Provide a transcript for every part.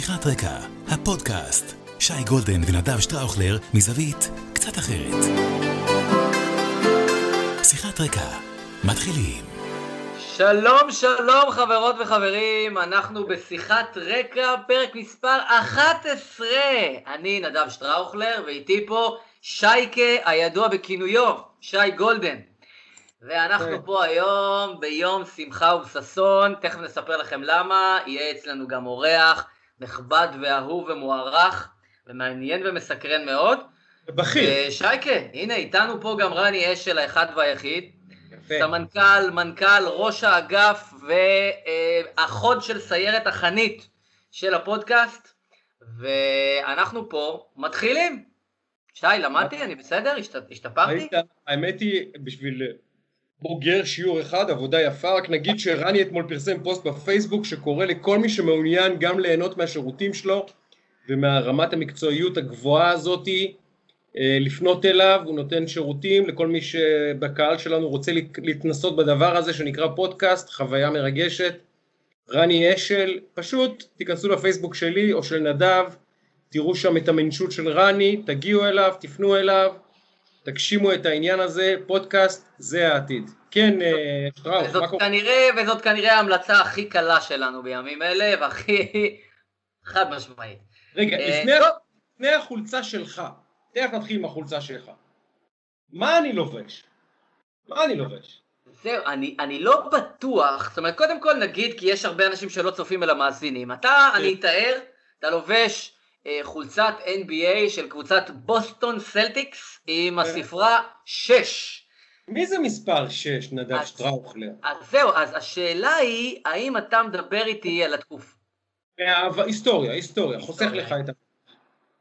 שיחת רקע, הפודקאסט. שי גולדן ונדב שטראוכלר מזווית קצת אחרת. שיחת רקע, מתחילים. שלום שלום חברות וחברים, אנחנו בשיחת רקע, פרק מספר 11. אני נדב שטראוכלר ואיתי פה שייקה הידוע בכינויו, שי גולדן. ואנחנו כן. פה היום ביום שמחה ובששון, תכף נספר לכם למה, יהיה אצלנו גם אורח נכבד ואהוב ומוערך, ומעניין ומסקרן מאוד. בכיר. אה, שייקה, הנה איתנו פה גם רני אשל האחד והיחיד, יפה. סמנכ"ל, מנכ"ל, ראש האגף והחוד של סיירת החנית של הפודקאסט, ואנחנו פה מתחילים. שי, למדתי? אני בסדר? השת- השתפרתי? האמת היא, בשביל בוגר שיעור אחד, עבודה יפה, רק נגיד שרני אתמול פרסם פוסט בפייסבוק שקורא לכל מי שמעוניין גם ליהנות מהשירותים שלו ומהרמת המקצועיות הגבוהה הזאתי, אה, לפנות אליו, הוא נותן שירותים לכל מי שבקהל שלנו רוצה להת- להתנסות בדבר הזה שנקרא פודקאסט, חוויה מרגשת. רני אשל, פשוט תיכנסו לפייסבוק שלי או של נדב, תראו שם את המנשות של רני, תגיעו אליו, תפנו אליו, תגשימו את העניין הזה, פודקאסט זה העתיד. כן, אה, שטראוס, וזאת מה קורה? כנראה, וזאת כנראה ההמלצה הכי קלה שלנו בימים אלה, והכי חד משמעית. רגע, אה, לפני, החולצה שלך, תכף נתחיל עם החולצה שלך. מה אני לובש? מה אני לובש? זהו, אני, אני לא בטוח, זאת אומרת, קודם כל נגיד, כי יש הרבה אנשים שלא צופים אלא מאזינים. אתה, אני אתאר, אתה לובש אה, חולצת NBA של קבוצת בוסטון סלטיקס עם כן. הספרה 6. מי זה מספר 6, נדב שטראוכלר? אז זהו, אז השאלה היא, האם אתה מדבר איתי על התקופה? מהעבר- היסטוריה, היסטוריה, חוסך. לך את ה...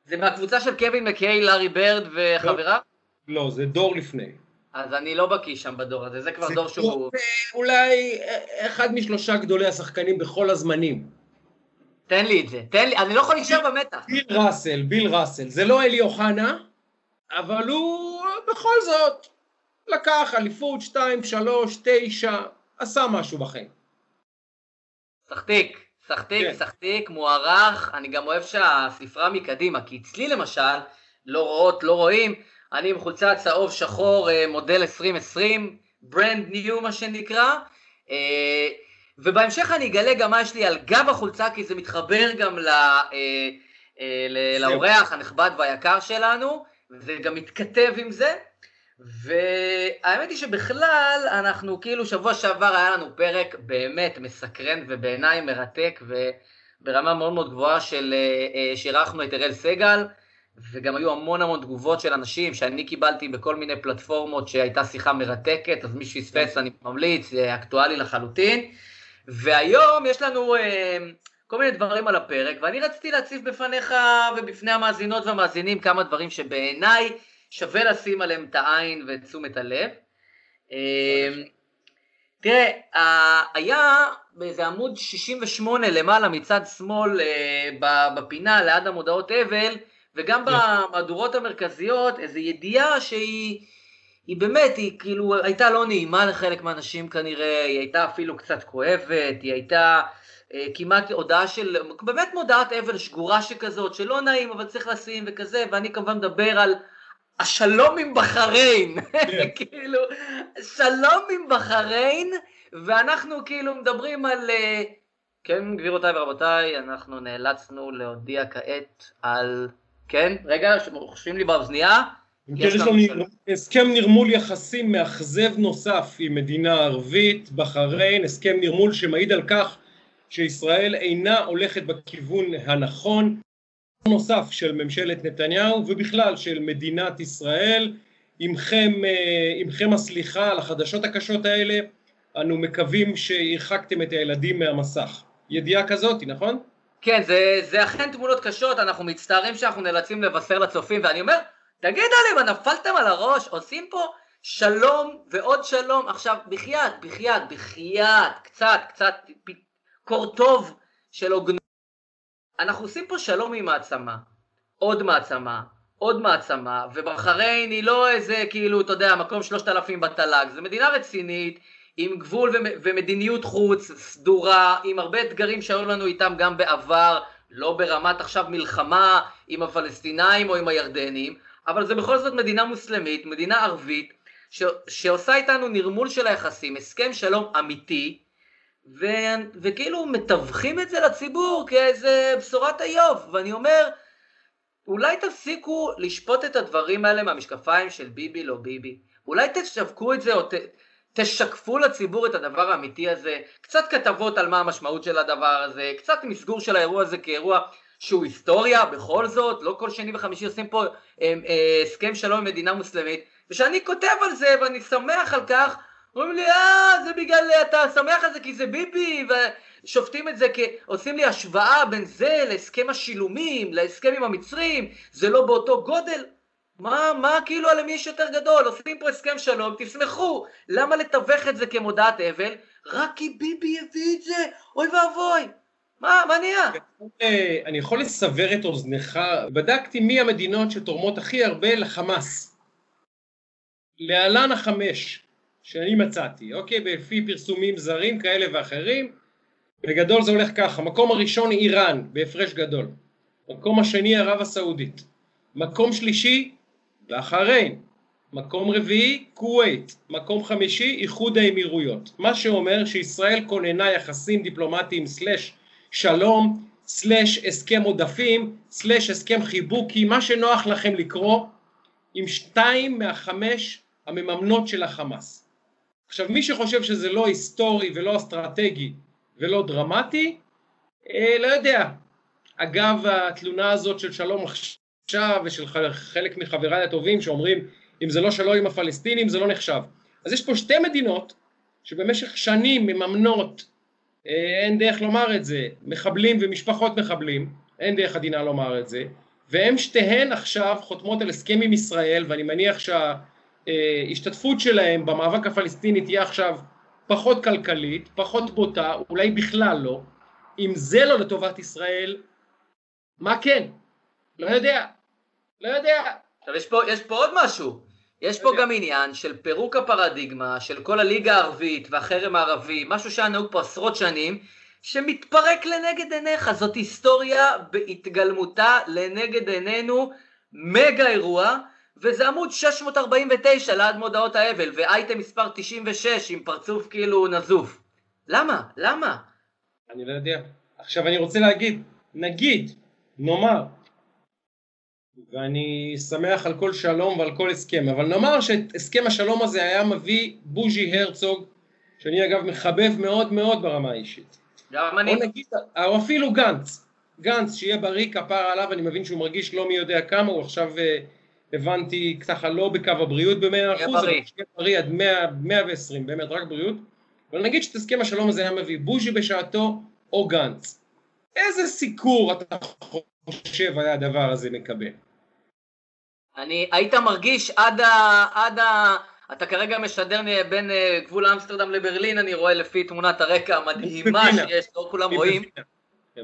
זה מהקבוצה של קווין מקיי, לארי ברד וחבריו? לא, זה דור לפני. אז אני לא בקיא שם בדור הזה, זה כבר זה דור שהוא... אה, אולי אה, אחד משלושה גדולי השחקנים בכל הזמנים. תן לי את זה, תן לי, אני לא יכול להישאר במתח. ביל ראסל, ביל ראסל, זה לא אלי אוחנה, אבל הוא בכל זאת לקח אליפות 2, 3, 9, עשה משהו בחיים. סחטיק, סחטיק, כן. סחטיק, מוערך, אני גם אוהב שהספרה מקדימה, כי אצלי למשל, לא רואות, לא רואים, אני עם חולצה צהוב שחור אה, מודל 2020, brand new מה שנקרא, אה, ובהמשך אני אגלה גם מה יש לי על גב החולצה, כי זה מתחבר גם ל, אה, אה, ל-. לאורח הנכבד והיקר שלנו, וזה גם מתכתב עם זה. והאמת היא שבכלל, אנחנו כאילו שבוע שעבר היה לנו פרק באמת מסקרן ובעיניי מרתק וברמה מאוד מאוד גבוהה של אה, אה, שאירחנו את אראל סגל, וגם היו המון המון תגובות של אנשים שאני קיבלתי בכל מיני פלטפורמות שהייתה שיחה מרתקת, אז מי שפספס אני ממליץ, זה אקטואלי לחלוטין. והיום יש לנו אה, כל מיני דברים על הפרק, ואני רציתי להציב בפניך ובפני המאזינות והמאזינים כמה דברים שבעיניי שווה לשים עליהם את העין ואת תשומת הלב. אה, תראה, היה באיזה עמוד 68 למעלה מצד שמאל אה, בפינה ליד המודעות אבל, וגם במהדורות המרכזיות, איזו ידיעה שהיא היא באמת, היא כאילו הייתה לא נעימה לחלק מהאנשים כנראה, היא הייתה אפילו קצת כואבת, היא הייתה אה, כמעט הודעה של, באמת מודעת אבל שגורה שכזאת, שלא נעים אבל צריך לשים וכזה, ואני כמובן מדבר על השלום עם בחריין, כן. כאילו, שלום עם בחריין, ואנחנו כאילו מדברים על, אה, כן גבירותיי ורבותיי, אנחנו נאלצנו להודיע כעת על, כן, רגע, חושבים לי באוזנייה, יש לנו. הסכם נרמול יחסים מאכזב נוסף עם מדינה ערבית, בחריין, הסכם נרמול שמעיד על כך שישראל אינה הולכת בכיוון הנכון. נוסף של ממשלת נתניהו ובכלל של מדינת ישראל. עמכם, אה, עמכם הסליחה על החדשות הקשות האלה, אנו מקווים שהרחקתם את הילדים מהמסך. ידיעה כזאת, נכון? כן, זה, זה אכן תמונות קשות, אנחנו מצטערים שאנחנו נאלצים לבשר לצופים, ואני אומר, תגידו לי, מה נפלתם על הראש? עושים פה שלום ועוד שלום. עכשיו, בחייאת, בחייאת, בחייאת, קצת, קצת פ- קור טוב של הוגנות. אנחנו עושים פה שלום עם מעצמה, עוד מעצמה, עוד מעצמה, ובחריין היא לא איזה, כאילו, אתה יודע, מקום שלושת אלפים בתל"ג, זו מדינה רצינית, עם גבול ומ- ומדיניות חוץ סדורה, עם הרבה אתגרים שהיו לנו איתם גם בעבר, לא ברמת עכשיו מלחמה עם הפלסטינאים או עם הירדנים, אבל זה בכל זאת מדינה מוסלמית, מדינה ערבית, ש, שעושה איתנו נרמול של היחסים, הסכם שלום אמיתי, ו, וכאילו מתווכים את זה לציבור כאיזה בשורת איוב, ואני אומר, אולי תפסיקו לשפוט את הדברים האלה מהמשקפיים של ביבי לא ביבי, אולי תשווקו את זה או ת, תשקפו לציבור את הדבר האמיתי הזה, קצת כתבות על מה המשמעות של הדבר הזה, קצת מסגור של האירוע הזה כאירוע שהוא היסטוריה, בכל זאת, לא כל שני וחמישי עושים פה אה, אה, הסכם שלום עם מדינה מוסלמית, וכשאני כותב על זה ואני שמח על כך, אומרים לי, אה, זה בגלל, אתה שמח על זה כי זה ביבי, ושופטים את זה, כי עושים לי השוואה בין זה להסכם השילומים, להסכם עם המצרים, זה לא באותו גודל. מה, מה כאילו על מי יש יותר גדול? עושים פה הסכם שלום, תשמחו. למה לתווך את זה כמודעת אבל? רק כי ביבי הביא את זה, אוי ואבוי. מה, מה נהיה? אני יכול לסבר את אוזנך, בדקתי מי המדינות שתורמות הכי הרבה לחמאס. להלן החמש שאני מצאתי, אוקיי? לפי פרסומים זרים כאלה ואחרים, בגדול זה הולך ככה, מקום הראשון איראן, בהפרש גדול. מקום השני ערב הסעודית. מקום שלישי, בחריין. מקום רביעי, כווית. מקום חמישי, איחוד האמירויות. מה שאומר שישראל כוננה יחסים דיפלומטיים סלאש שלום, סלאש הסכם עודפים, סלאש הסכם חיבוקי, מה שנוח לכם לקרוא, עם שתיים מהחמש המממנות של החמאס. עכשיו מי שחושב שזה לא היסטורי ולא אסטרטגי ולא דרמטי, אה, לא יודע. אגב התלונה הזאת של שלום עכשיו ושל חלק מחבריי הטובים שאומרים אם זה לא שלום עם הפלסטינים זה לא נחשב. אז יש פה שתי מדינות שבמשך שנים מממנות אין דרך לומר את זה, מחבלים ומשפחות מחבלים, אין דרך עדינה לומר את זה, והם שתיהן עכשיו חותמות על הסכם עם ישראל, ואני מניח שההשתתפות שלהם במאבק הפלסטיני תהיה עכשיו פחות כלכלית, פחות בוטה, אולי בכלל לא. אם זה לא לטובת ישראל, מה כן? לא יודע. לא יודע. עכשיו יש פה, יש פה עוד משהו. יש פה גם עניין של פירוק הפרדיגמה של כל הליגה הערבית והחרם הערבי, משהו שהיה נהוג פה עשרות שנים, שמתפרק לנגד עיניך, זאת היסטוריה בהתגלמותה לנגד עינינו, מגה אירוע, וזה עמוד 649 לעד מודעות האבל, ואייטם מספר 96 עם פרצוף כאילו נזוף. למה? למה? אני לא יודע. עכשיו אני רוצה להגיד, נגיד, נאמר, ואני שמח על כל שלום ועל כל הסכם, אבל נאמר שהסכם השלום הזה היה מביא בוז'י הרצוג, שאני אגב מחבב מאוד מאוד ברמה האישית. גם אני. או נגיד, או אפילו גנץ, גנץ שיהיה בריא כפר עליו, אני מבין שהוא מרגיש לא מי יודע כמה, הוא עכשיו uh, הבנתי ככה לא בקו הבריאות במאה אחוז, אבל שיהיה בריא עד 100, 120, באמת רק בריאות, אבל נגיד שאת הסכם השלום הזה היה מביא בוז'י בשעתו או גנץ. איזה סיקור אתה חושב היה הדבר הזה מקבל? אני, היית מרגיש עד ה... עד ה... אתה כרגע משדר בין אה, גבול אמסטרדם לברלין, אני רואה לפי תמונת הרקע המדהימה שיש, לא כולם רואים.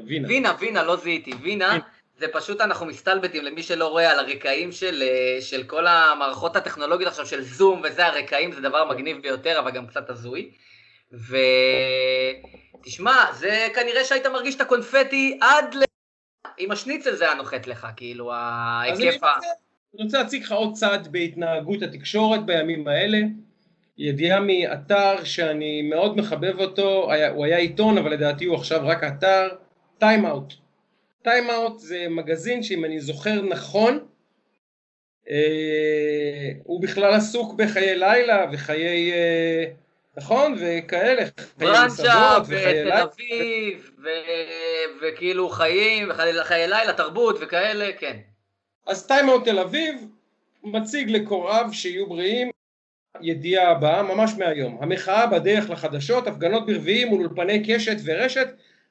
וינה, וינה, וינה, לא זיהיתי, וינה. זה פשוט אנחנו מסתלבטים למי שלא רואה על הרקעים של, אה, של כל המערכות הטכנולוגיות עכשיו של זום וזה הרקעים זה דבר מגניב ביותר אבל גם קצת הזוי ותשמע זה כנראה שהיית מרגיש את הקונפטי עד ל... עם השניצל זה היה נוחת לך כאילו ההיקף ה... אני רוצה להציג לך עוד צד בהתנהגות התקשורת בימים האלה. ידיעה מאתר שאני מאוד מחבב אותו, היה, הוא היה עיתון אבל לדעתי הוא עכשיו רק אתר, טיים אאוט. טיים אאוט זה מגזין שאם אני זוכר נכון, אה, הוא בכלל עסוק בחיי לילה וחיי, אה, נכון? וכאלה, ברנצ'ה ותל אביב, וכאילו חיים, וחיי לילה, תרבות וכאלה, כן. אז טיימאוט תל אביב מציג לקוראיו שיהיו בריאים ידיעה הבאה ממש מהיום המחאה בדרך לחדשות הפגנות ברביעים מול אולפני קשת ורשת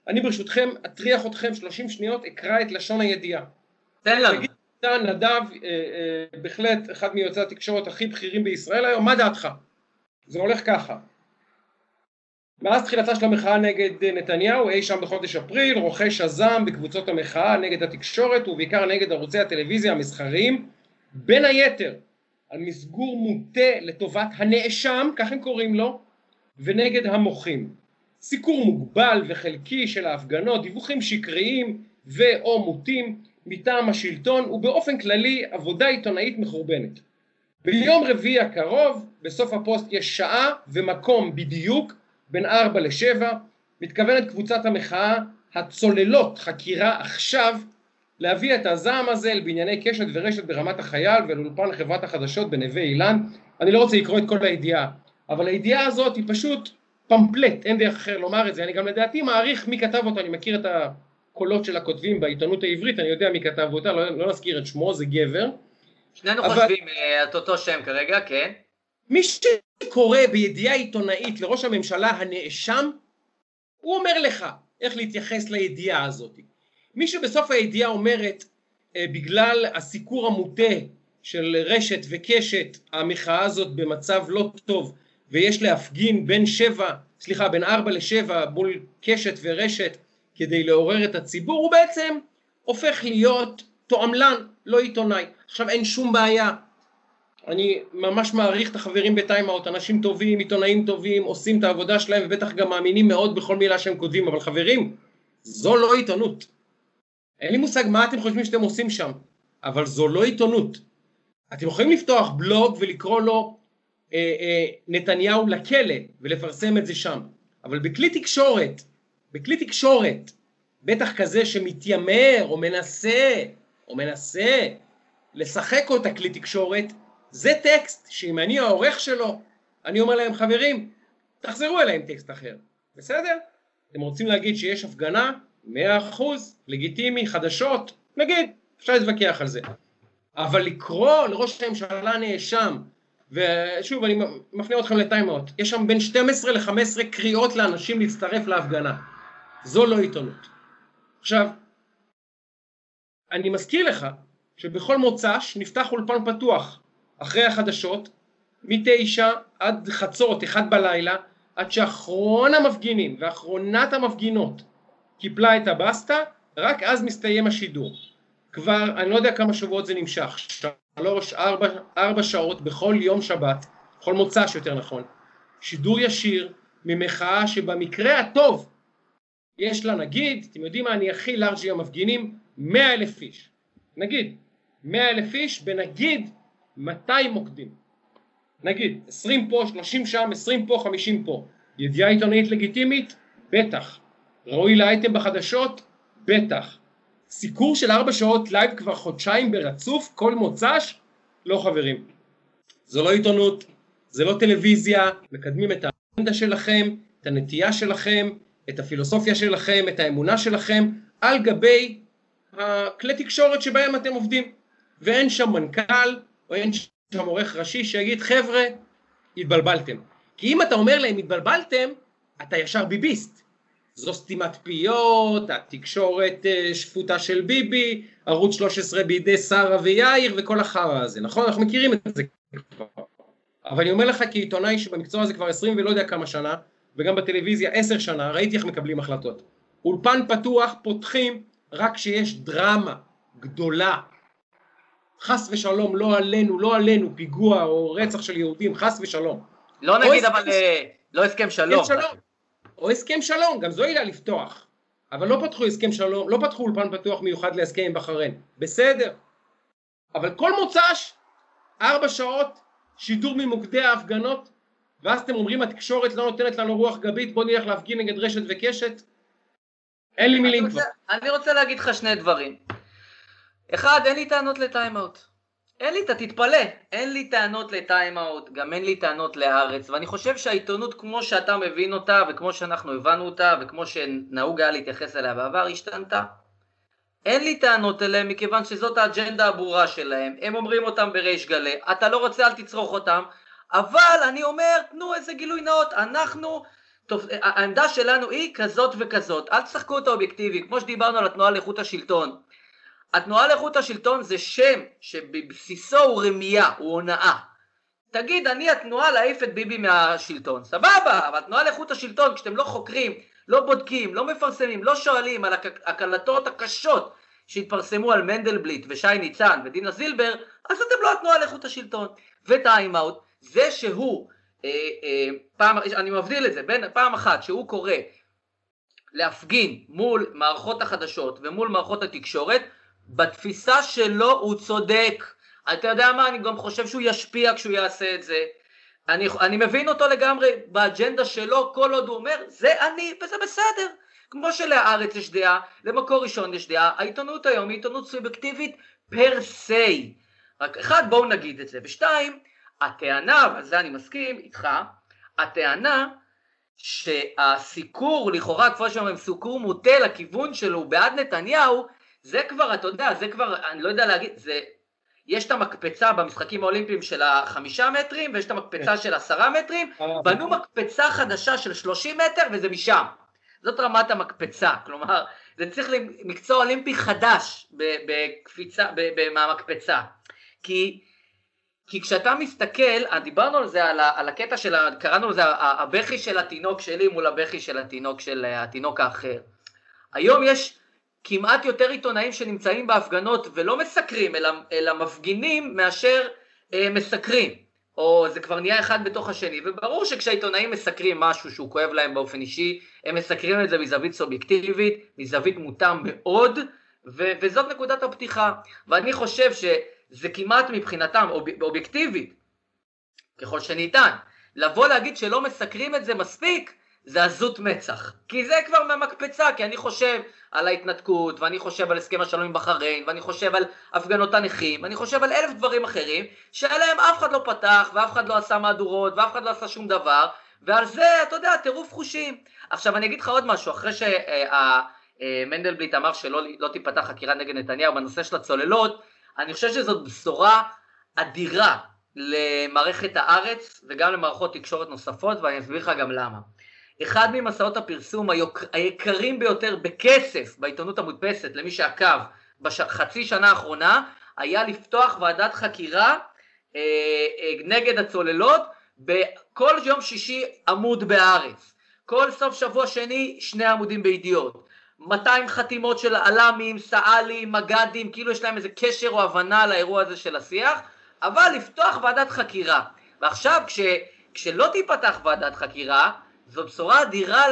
אני ברשותכם אטריח אתכם 30 שניות אקרא את לשון הידיעה תן לנו נדב אה, אה, בהחלט אחד מיועצי התקשורת הכי בכירים בישראל היום מה דעתך? זה הולך ככה מאז תחילתה של המחאה נגד נתניהו אי שם בחודש אפריל רוכש הזעם בקבוצות המחאה נגד התקשורת ובעיקר נגד ערוצי הטלוויזיה המסחריים בין היתר על מסגור מוטה לטובת הנאשם, כך הם קוראים לו, ונגד המוחים. סיקור מוגבל וחלקי של ההפגנות, דיווחים שקריים ו/או מוטים מטעם השלטון ובאופן כללי עבודה עיתונאית מחורבנת. ביום רביעי הקרוב, בסוף הפוסט יש שעה ומקום בדיוק, בין 4 ל-7, מתכוונת קבוצת המחאה הצוללות חקירה עכשיו להביא את הזעם הזה לבנייני קשת ורשת ברמת החייל ולאולפן חברת החדשות בנווה אילן. אני לא רוצה לקרוא את כל הידיעה, אבל הידיעה הזאת היא פשוט פמפלט, אין דרך אחר לומר את זה. אני גם לדעתי מעריך מי כתב אותה, אני מכיר את הקולות של הכותבים בעיתונות העברית, אני יודע מי כתב אותה, לא, לא נזכיר את שמו, זה גבר. שנינו אבל... חושבים אה, את אותו שם כרגע, כן. מי שקורא בידיעה עיתונאית לראש הממשלה הנאשם, הוא אומר לך איך להתייחס לידיעה הזאת. מי שבסוף הידיעה אומרת, אה, בגלל הסיקור המוטה של רשת וקשת, המחאה הזאת במצב לא טוב, ויש להפגין בין שבע, סליחה, בין ארבע לשבע מול קשת ורשת כדי לעורר את הציבור, הוא בעצם הופך להיות תועמלן, לא עיתונאי. עכשיו אין שום בעיה, אני ממש מעריך את החברים בטיימאוט, אנשים טובים, עיתונאים טובים, עושים את העבודה שלהם ובטח גם מאמינים מאוד בכל מילה שהם כותבים, אבל חברים, זו לא עיתונות. אין לי מושג מה אתם חושבים שאתם עושים שם, אבל זו לא עיתונות. אתם יכולים לפתוח בלוג ולקרוא לו אה, אה, נתניהו לכלא ולפרסם את זה שם, אבל בכלי תקשורת, בכלי תקשורת, בטח כזה שמתיימר או מנסה, או מנסה לשחק אותה כלי תקשורת, זה טקסט שאם אני העורך שלו, אני אומר להם חברים, תחזרו אליי עם טקסט אחר, בסדר? אתם רוצים להגיד שיש הפגנה? מאה אחוז, לגיטימי, חדשות, נגיד, אפשר להתווכח על זה. אבל לקרוא לראש הממשלה נאשם, ושוב אני מפנה אתכם לטיימאוט, יש שם בין 12 ל-15 קריאות לאנשים להצטרף להפגנה. זו לא עיתונות. עכשיו, אני מזכיר לך שבכל מוצ"ש נפתח אולפן פתוח אחרי החדשות, מתשע עד חצות, אחד בלילה, עד שאחרון המפגינים ואחרונת המפגינות קיפלה את הבסטה, רק אז מסתיים השידור. כבר, אני לא יודע כמה שבועות זה נמשך, שלוש, ארבע, ארבע שעות בכל יום שבת, בכל מוצ"ש יותר נכון, שידור ישיר ממחאה שבמקרה הטוב יש לה נגיד, אתם יודעים מה, אני הכי לארג'י המפגינים, מאה אלף איש. נגיד, מאה אלף איש בנגיד 200 מוקדים. נגיד, 20 פה, 30 שם, 20 פה, 50 פה. ידיעה עיתונאית לגיטימית? בטח. ראוי לאייטם בחדשות? בטח. סיקור של 4 שעות לייב כבר חודשיים ברצוף, כל מוצ"ש? לא חברים. זו לא עיתונות, זה לא טלוויזיה, מקדמים את האג'נדה שלכם, את הנטייה שלכם, את הפילוסופיה שלכם, את האמונה שלכם, על גבי הכלי תקשורת שבהם אתם עובדים. ואין שם מנכ"ל, או אין שם עורך ראשי שיגיד חבר'ה, התבלבלתם. כי אם אתה אומר להם התבלבלתם, אתה ישר ביביסט. זו סתימת פיות, התקשורת אה, שפוטה של ביבי, ערוץ 13 בידי שרה ויאיר וכל החרא הזה, נכון? אנחנו מכירים את זה כבר. אבל אני אומר לך כעיתונאי שבמקצוע הזה כבר 20 ולא יודע כמה שנה, וגם בטלוויזיה 10 שנה, ראיתי איך מקבלים החלטות. אולפן פתוח פותחים רק כשיש דרמה גדולה, חס ושלום, לא עלינו, לא עלינו, פיגוע או רצח של יהודים, חס ושלום. לא נגיד אבל, אה, לא הסכם שלום. שלום. או הסכם שלום, גם זו עילה לפתוח. אבל לא פתחו הסכם שלום, לא פתחו אולפן פתוח מיוחד להסכם עם בחריין. בסדר. אבל כל מוצ"ש, ארבע שעות, שידור ממוקדי ההפגנות, ואז אתם אומרים התקשורת לא נותנת לנו רוח גבית, בוא נלך להפגין נגד רשת וקשת. אין לי מילים כבר. אני רוצה להגיד לך שני דברים. אחד, אין לי טענות לטיימאוט. אין לי, אתה תתפלא, אין לי טענות לטיימאוט, גם אין לי טענות להארץ, ואני חושב שהעיתונות כמו שאתה מבין אותה, וכמו שאנחנו הבנו אותה, וכמו שנהוג היה להתייחס אליה בעבר, השתנתה. אין לי טענות אליהם מכיוון שזאת האג'נדה הברורה שלהם, הם אומרים אותם בריש גלי, אתה לא רוצה אל תצרוך אותם, אבל אני אומר, תנו איזה גילוי נאות, אנחנו, טוב, העמדה שלנו היא כזאת וכזאת, אל תשחקו את האובייקטיבי, כמו שדיברנו על התנועה לאיכות השלטון. התנועה לאיכות השלטון זה שם שבבסיסו הוא רמייה, הוא הונאה. תגיד, אני התנועה להעיף את ביבי מהשלטון, סבבה, אבל התנועה לאיכות השלטון, כשאתם לא חוקרים, לא בודקים, לא מפרסמים, לא שואלים על הקלטות הקשות שהתפרסמו על מנדלבליט ושי ניצן ודינה זילבר, אז אתם לא התנועה לאיכות השלטון. וטיים אאוט, זה שהוא, אה, אה, פעם, אני מבדיל את זה, בין פעם אחת שהוא קורא להפגין מול מערכות החדשות ומול מערכות התקשורת, בתפיסה שלו הוא צודק. אתה יודע מה, אני גם חושב שהוא ישפיע כשהוא יעשה את זה. אני, אני מבין אותו לגמרי באג'נדה שלו, כל עוד הוא אומר, זה אני, וזה בסדר. כמו שלהארץ יש דעה, למקור ראשון יש דעה, העיתונות היום היא עיתונות סובייקטיבית פר סי. רק אחד, בואו נגיד את זה. ושתיים, הטענה, ועל זה אני מסכים איתך, הטענה שהסיקור, לכאורה, כפי שאומרים, סיקור מוטה לכיוון שלו בעד נתניהו, זה כבר, אתה יודע, זה כבר, אני לא יודע להגיד, זה, יש את המקפצה במשחקים האולימפיים של החמישה מטרים, ויש את המקפצה כן. של עשרה מטרים, אה, בנו מקפצה חדשה של שלושים מטר, וזה משם. זאת רמת המקפצה, כלומר, זה צריך מקצוע אולימפי חדש בקפיצה, מהמקפצה. כי, כי כשאתה מסתכל, דיברנו על זה, על, על הקטע של, קראנו לזה הבכי של התינוק שלי מול הבכי של התינוק של התינוק האחר. היום יש כמעט יותר עיתונאים שנמצאים בהפגנות ולא מסקרים, אלא, אלא מפגינים מאשר אה, מסקרים. או זה כבר נהיה אחד בתוך השני, וברור שכשהעיתונאים מסקרים משהו שהוא כואב להם באופן אישי, הם מסקרים את זה מזווית סובייקטיבית, מזווית מוטה מאוד, ו- וזאת נקודת הפתיחה. ואני חושב שזה כמעט מבחינתם אוב- אובייקטיבית, ככל שניתן, לבוא להגיד שלא מסקרים את זה מספיק, זה עזות מצח. כי זה כבר מהמקפצה, כי אני חושב על ההתנתקות, ואני חושב על הסכם השלום עם בחריין, ואני חושב על הפגנות הנכים, ואני חושב על אלף דברים אחרים, שעליהם אף אחד לא פתח, ואף אחד לא עשה מהדורות, ואף אחד לא עשה שום דבר, ועל זה, אתה יודע, טירוף חושים. עכשיו אני אגיד לך עוד משהו, אחרי שמנדלבליט אמר שלא לא תיפתח חקירה נגד נתניהו בנושא של הצוללות, אני חושב שזאת בשורה אדירה למערכת הארץ וגם למערכות תקשורת נוספות, ואני אסביר לך גם למה. אחד ממסעות הפרסום היקרים ביותר בכסף בעיתונות המודפסת, למי שעקב בחצי שנה האחרונה, היה לפתוח ועדת חקירה אה, אה, נגד הצוללות בכל יום שישי עמוד בהארץ, כל סוף שבוע שני שני עמודים בידיעות, 200 חתימות של על"מים, סא"לים, מג"דים, כאילו יש להם איזה קשר או הבנה לאירוע הזה של השיח, אבל לפתוח ועדת חקירה. ועכשיו כש, כשלא תיפתח ועדת חקירה, זו בשורה אדירה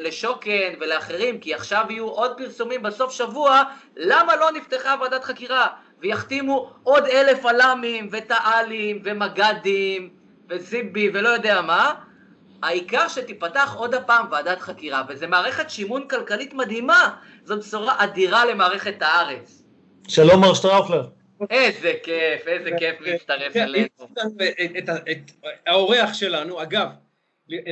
לשוקן ולאחרים, כי עכשיו יהיו עוד פרסומים בסוף שבוע, למה לא נפתחה ועדת חקירה? ויחתימו עוד אלף על"מים ותע"לים ומג"דים וזיבי ולא יודע מה, העיקר שתיפתח עוד הפעם ועדת חקירה, וזו מערכת שימון כלכלית מדהימה, זו בשורה אדירה למערכת הארץ. שלום מר שטראוכלר. איזה כיף, איזה כיף להצטרף כן, אלינו. את האורח שלנו, אגב,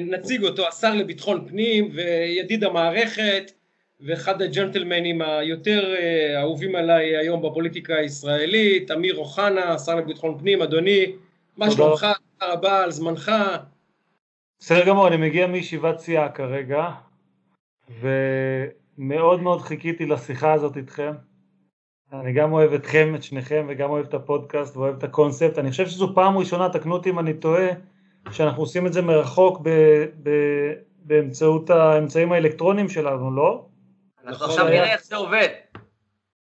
נציג אותו, השר לביטחון פנים וידיד המערכת ואחד הג'נטלמנים היותר אה, אהובים עליי היום בפוליטיקה הישראלית, אמיר אוחנה, השר לביטחון פנים, אדוני, מה שלומך, תודה רבה על זמנך. בסדר גמור, אני מגיע מישיבת סיעה כרגע, ומאוד מאוד חיכיתי לשיחה הזאת איתכם. אני גם אוהב אתכם, את שניכם, וגם אוהב את הפודקאסט ואוהב את הקונספט. אני חושב שזו פעם ראשונה, תקנו אותי אם אני טועה, שאנחנו עושים את זה מרחוק ב, ב, באמצעות האמצעים האלקטרוניים שלנו, לא? אנחנו עכשיו נראה איך זה עובד.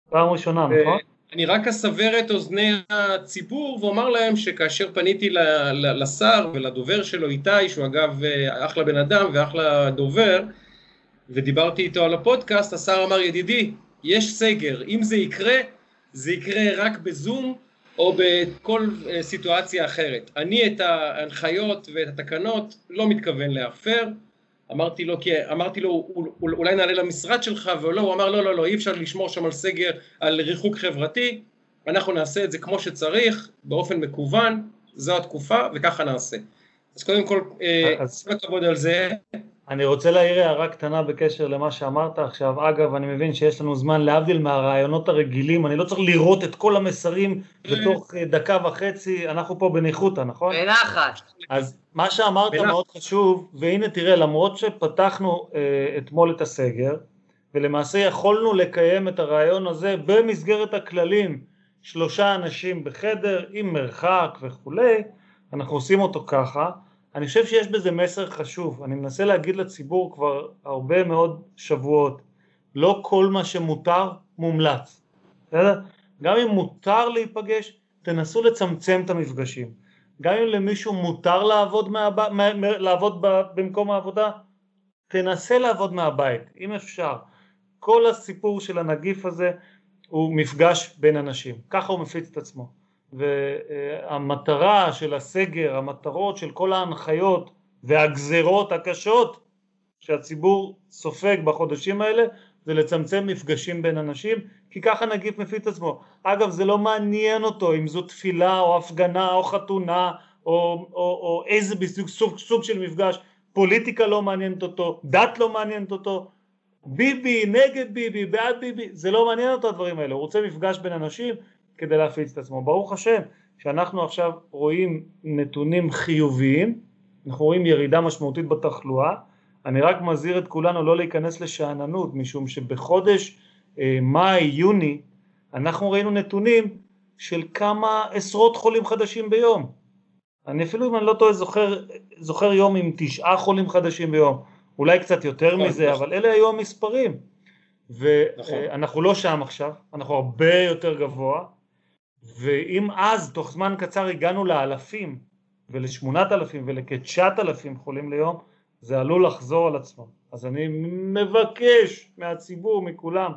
פעם ראשונה, נכון? אני רק אסבר את אוזני הציבור ואומר להם שכאשר פניתי לשר ולדובר שלו איתי, שהוא אגב אחלה בן אדם ואחלה דובר, ודיברתי איתו על הפודקאסט, השר אמר ידידי, יש סגר, אם זה יקרה, זה יקרה רק בזום או בכל אה, סיטואציה אחרת. אני את ההנחיות ואת התקנות לא מתכוון להפר, אמרתי לו, כי, אמרתי לו אולי נעלה למשרד שלך, ולא, הוא אמר לא, לא, לא, אי אפשר לשמור שם על סגר, על ריחוק חברתי, אנחנו נעשה את זה כמו שצריך, באופן מקוון, זו התקופה וככה נעשה. אז קודם כל, אה, אז... כל הכבוד על זה. אני רוצה להעיר הערה קטנה בקשר למה שאמרת עכשיו. אגב, אני מבין שיש לנו זמן להבדיל מהרעיונות הרגילים, אני לא צריך לראות את כל המסרים בתוך אה, דקה וחצי, אנחנו פה בניחותא, נכון? בנחת. אז מה שאמרת בנחת. מאוד חשוב, והנה תראה, למרות שפתחנו אה, אתמול את הסגר, ולמעשה יכולנו לקיים את הרעיון הזה במסגרת הכללים, שלושה אנשים בחדר, עם מרחק וכולי, אנחנו עושים אותו ככה. אני חושב שיש בזה מסר חשוב, אני מנסה להגיד לציבור כבר הרבה מאוד שבועות, לא כל מה שמותר מומלץ, בסדר? גם אם מותר להיפגש, תנסו לצמצם את המפגשים. גם אם למישהו מותר לעבוד, מהב... לעבוד במקום העבודה, תנסה לעבוד מהבית, אם אפשר. כל הסיפור של הנגיף הזה הוא מפגש בין אנשים, ככה הוא מפיץ את עצמו. והמטרה של הסגר, המטרות של כל ההנחיות והגזרות הקשות שהציבור סופג בחודשים האלה זה לצמצם מפגשים בין אנשים כי ככה נגיף מפיץ עצמו. אגב זה לא מעניין אותו אם זו תפילה או הפגנה או חתונה או, או, או איזה בסוג, סוג, סוג של מפגש, פוליטיקה לא מעניינת אותו, דת לא מעניינת אותו, ביבי, נגד ביבי, בעד ביבי, זה לא מעניין אותו הדברים האלה, הוא רוצה מפגש בין אנשים כדי להפיץ את עצמו. ברוך השם שאנחנו עכשיו רואים נתונים חיוביים, אנחנו רואים ירידה משמעותית בתחלואה, אני רק מזהיר את כולנו לא להיכנס לשאננות, משום שבחודש אה, מאי-יוני אנחנו ראינו נתונים של כמה עשרות חולים חדשים ביום. אני אפילו אם אני לא טועה זוכר, זוכר יום עם תשעה חולים חדשים ביום, אולי קצת יותר נכון, מזה, נכון. אבל אלה היו המספרים. ואנחנו נכון. לא שם עכשיו, אנחנו הרבה יותר גבוה, ואם אז תוך זמן קצר הגענו לאלפים ולשמונת אלפים ולכתשעת אלפים חולים ליום, זה עלול לחזור על עצמו. אז אני מבקש מהציבור, מכולם,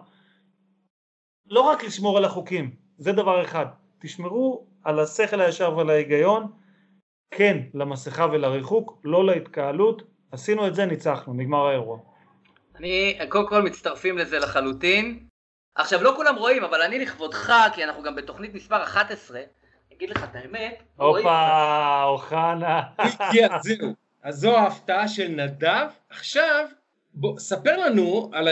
לא רק לשמור על החוקים, זה דבר אחד, תשמרו על השכל הישר ועל ההיגיון, כן למסכה ולריחוק, לא להתקהלות, עשינו את זה, ניצחנו, נגמר האירוע. אני, קודם כל מצטרפים לזה לחלוטין. עכשיו, לא כולם רואים, אבל אני לכבודך, כי אנחנו גם בתוכנית מספר 11, אגיד לך את האמת, הופה, אוחנה. זהו. אז זו ההפתעה של נדב. עכשיו, בוא, ספר לנו על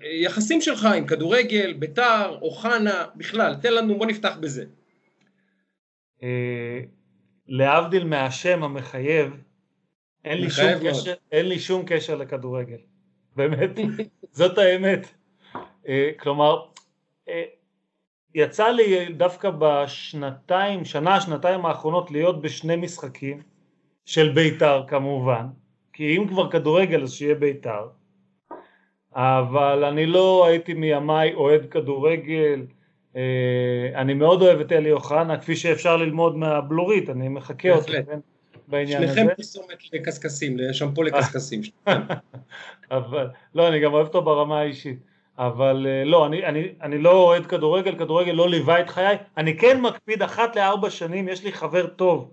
היחסים שלך עם כדורגל, ביתר, אוחנה, בכלל, תן לנו, בוא נפתח בזה. אה, להבדיל מהשם המחייב, אין לי, שום קשר, אין לי שום קשר לכדורגל, באמת, זאת האמת. אה, כלומר, אה, יצא לי דווקא בשנתיים, שנה, שנתיים האחרונות להיות בשני משחקים של בית"ר כמובן, כי אם כבר כדורגל אז שיהיה בית"ר, אבל אני לא הייתי מימיי אוהד כדורגל, אה, אני מאוד אוהב את אלי אוחנה, כפי שאפשר ללמוד מהבלורית, אני מחכה אותו כן, בעניין הזה. שניכם פרסומת לקשקשים, לשמפו לקשקשים. אבל, לא, אני גם אוהב אותו ברמה האישית. אבל אה, לא, אני, אני, אני לא אוהד כדורגל, כדורגל לא ליווה את חיי, אני כן מקפיד אחת לארבע שנים, יש לי חבר טוב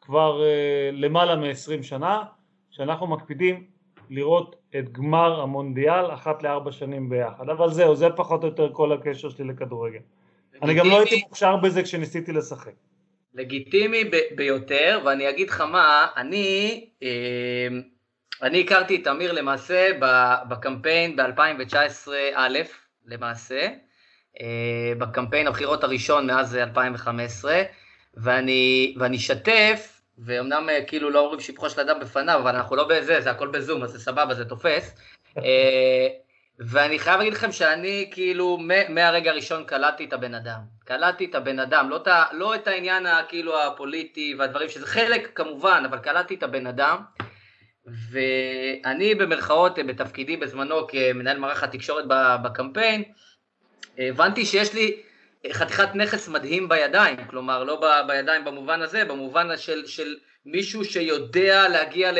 כבר uh, למעלה מ-20 שנה, שאנחנו מקפידים לראות את גמר המונדיאל אחת לארבע שנים ביחד, אבל זהו, זה פחות או יותר כל הקשר שלי לכדורגל. לגיטימי, אני גם לא הייתי מוכשר בזה כשניסיתי לשחק. לגיטימי ביותר, ואני אגיד לך מה, אני, אה, אני הכרתי את אמיר למעשה בקמפיין ב-2019 א', למעשה, אה, בקמפיין הבחירות הראשון מאז 2015, ואני, ואני אשתף, ואומנם אה, כאילו לא אומרים שבחו של אדם בפניו, אבל אנחנו לא בזה, זה הכל בזום, אז זה סבבה, זה תופס. אה, ואני חייב להגיד לכם שאני כאילו מהרגע הראשון קלטתי את הבן אדם. קלטתי את הבן אדם, לא, את, לא את העניין כאילו הפוליטי והדברים שזה חלק כמובן, אבל קלטתי את הבן אדם. ואני במרכאות בתפקידי בזמנו כמנהל מערך התקשורת בקמפיין, הבנתי שיש לי חתיכת נכס מדהים בידיים, כלומר לא ב, בידיים במובן הזה, במובן של, של מישהו שיודע להגיע ל,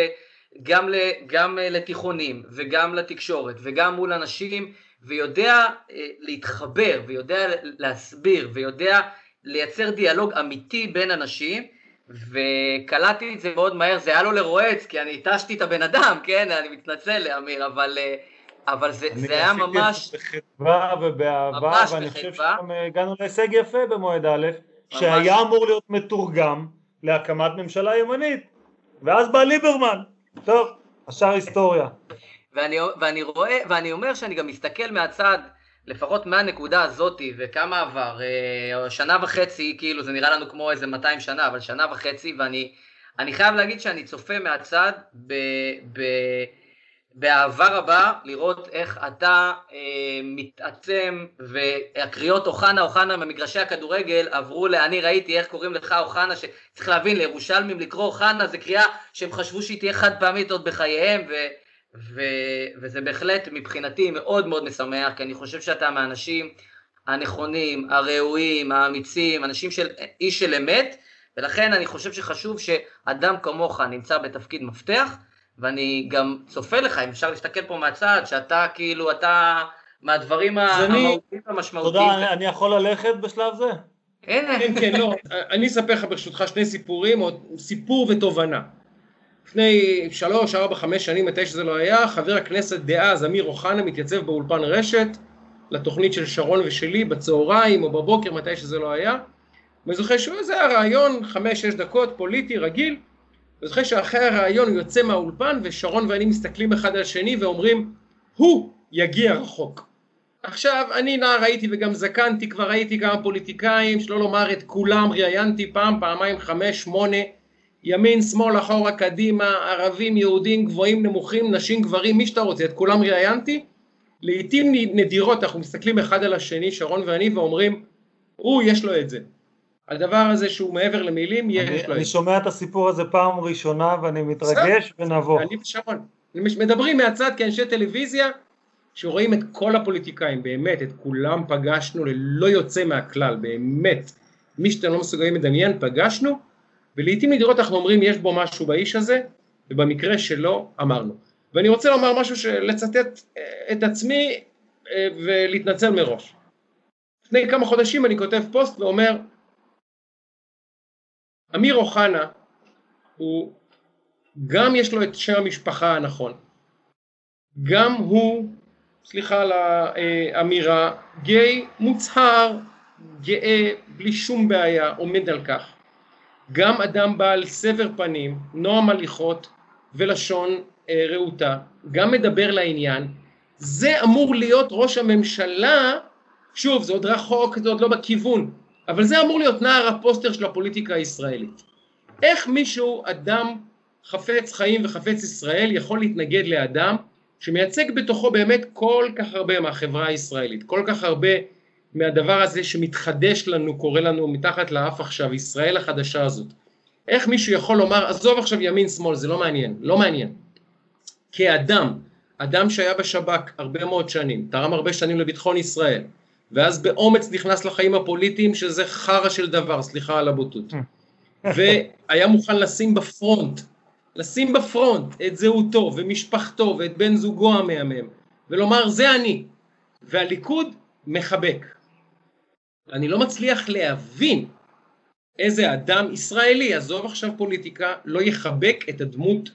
גם, ל, גם לתיכונים וגם לתקשורת וגם מול אנשים ויודע אה, להתחבר ויודע להסביר ויודע לייצר דיאלוג אמיתי בין אנשים וקלטתי את זה מאוד מהר, זה היה לו לרועץ כי אני התשתי את הבן אדם, כן, אני מתנצל לאמיר, אבל uh, אבל זה, זה היה ממש... אני בחדווה ובאהבה, ואני חושב שגם הגענו להישג יפה במועד א', שהיה אמור להיות מתורגם להקמת ממשלה ימנית, ואז בא ליברמן. טוב, השאר היסטוריה. ואני, ואני רואה, ואני אומר שאני גם מסתכל מהצד, לפחות מהנקודה הזאתי, וכמה עבר, אה, שנה וחצי, כאילו זה נראה לנו כמו איזה 200 שנה, אבל שנה וחצי, ואני חייב להגיד שאני צופה מהצד ב... ב באהבה רבה לראות איך אתה אה, מתעצם והקריאות אוחנה אוחנה ממגרשי הכדורגל עברו ל... אני ראיתי איך קוראים לך אוחנה שצריך להבין לירושלמים לקרוא אוחנה זה קריאה שהם חשבו שהיא תהיה חד פעמית עוד בחייהם ו, ו, וזה בהחלט מבחינתי מאוד מאוד משמח כי אני חושב שאתה מהאנשים הנכונים, הראויים, האמיצים, אנשים של איש של אמת ולכן אני חושב שחשוב שאדם כמוך נמצא בתפקיד מפתח ואני גם צופה לך, אם אפשר להסתכל פה מהצד, שאתה כאילו, אתה מהדברים המהותיים והמשמעותיים. תודה, אני- אני יכול ללכת בשלב זה? כן, כן, לא. אני אספר לך ברשותך שני סיפורים, או סיפור ותובנה. לפני שלוש, ארבע, חמש שנים, מתי שזה לא היה, חבר הכנסת דאז, אמיר אוחנה, מתייצב באולפן רשת, לתוכנית של שרון ושלי, בצהריים או בבוקר, מתי שזה לא היה. ואני זוכר שזה היה רעיון, חמש-שש דקות, פוליטי, רגיל. אני זוכר שאחרי הרעיון הוא יוצא מהאולפן, ושרון ואני מסתכלים אחד על השני ואומרים, הוא יגיע רחוק. עכשיו, אני נער הייתי וגם זקנתי, כבר ראיתי כמה פוליטיקאים, שלא לומר את כולם, ראיינתי פעם, פעמיים, חמש, שמונה, ימין, שמאל, אחורה, קדימה, ערבים, יהודים, גבוהים, נמוכים, נשים, גברים, מי שאתה רוצה, את כולם ראיינתי. לעיתים נדירות אנחנו מסתכלים אחד על השני, שרון ואני, ואומרים, הוא, יש לו את זה. הדבר הזה שהוא מעבר למילים, יש אני, לו את אני זה. שומע את הסיפור הזה פעם ראשונה ואני מתרגש ונבוך. אני ושרון. מדברים מהצד כאנשי טלוויזיה, שרואים את כל הפוליטיקאים, באמת, את כולם פגשנו ללא יוצא מהכלל, באמת. מי שאתם לא מסוגלים לדמיין, פגשנו, ולעיתים נדירות אנחנו אומרים, יש בו משהו באיש הזה, ובמקרה שלו, אמרנו. ואני רוצה לומר משהו, לצטט אה, את עצמי אה, ולהתנצל מראש. לפני כמה חודשים אני כותב פוסט ואומר, אמיר אוחנה הוא גם יש לו את שם המשפחה הנכון, גם הוא, סליחה על האמירה, גיי מוצהר, גאה, בלי שום בעיה, עומד על כך. גם אדם בעל סבר פנים, נועם הליכות ולשון אה, רהוטה, גם מדבר לעניין, זה אמור להיות ראש הממשלה, שוב, זה עוד רחוק, זה עוד לא בכיוון, אבל זה אמור להיות נער הפוסטר של הפוליטיקה הישראלית. איך מישהו, אדם חפץ חיים וחפץ ישראל, יכול להתנגד לאדם שמייצג בתוכו באמת כל כך הרבה מהחברה הישראלית, כל כך הרבה מהדבר הזה שמתחדש לנו, קורה לנו מתחת לאף עכשיו, ישראל החדשה הזאת. איך מישהו יכול לומר, עזוב עכשיו ימין שמאל, זה לא מעניין, לא מעניין. כאדם, אדם שהיה בשב"כ הרבה מאוד שנים, תרם הרבה שנים לביטחון ישראל, ואז באומץ נכנס לחיים הפוליטיים, שזה חרא של דבר, סליחה על הבוטות. והיה מוכן לשים בפרונט, לשים בפרונט את זהותו ומשפחתו ואת בן זוגו המהמם, ולומר זה אני, והליכוד מחבק. אני לא מצליח להבין איזה אדם ישראלי, עזוב עכשיו פוליטיקה, לא יחבק את הדמות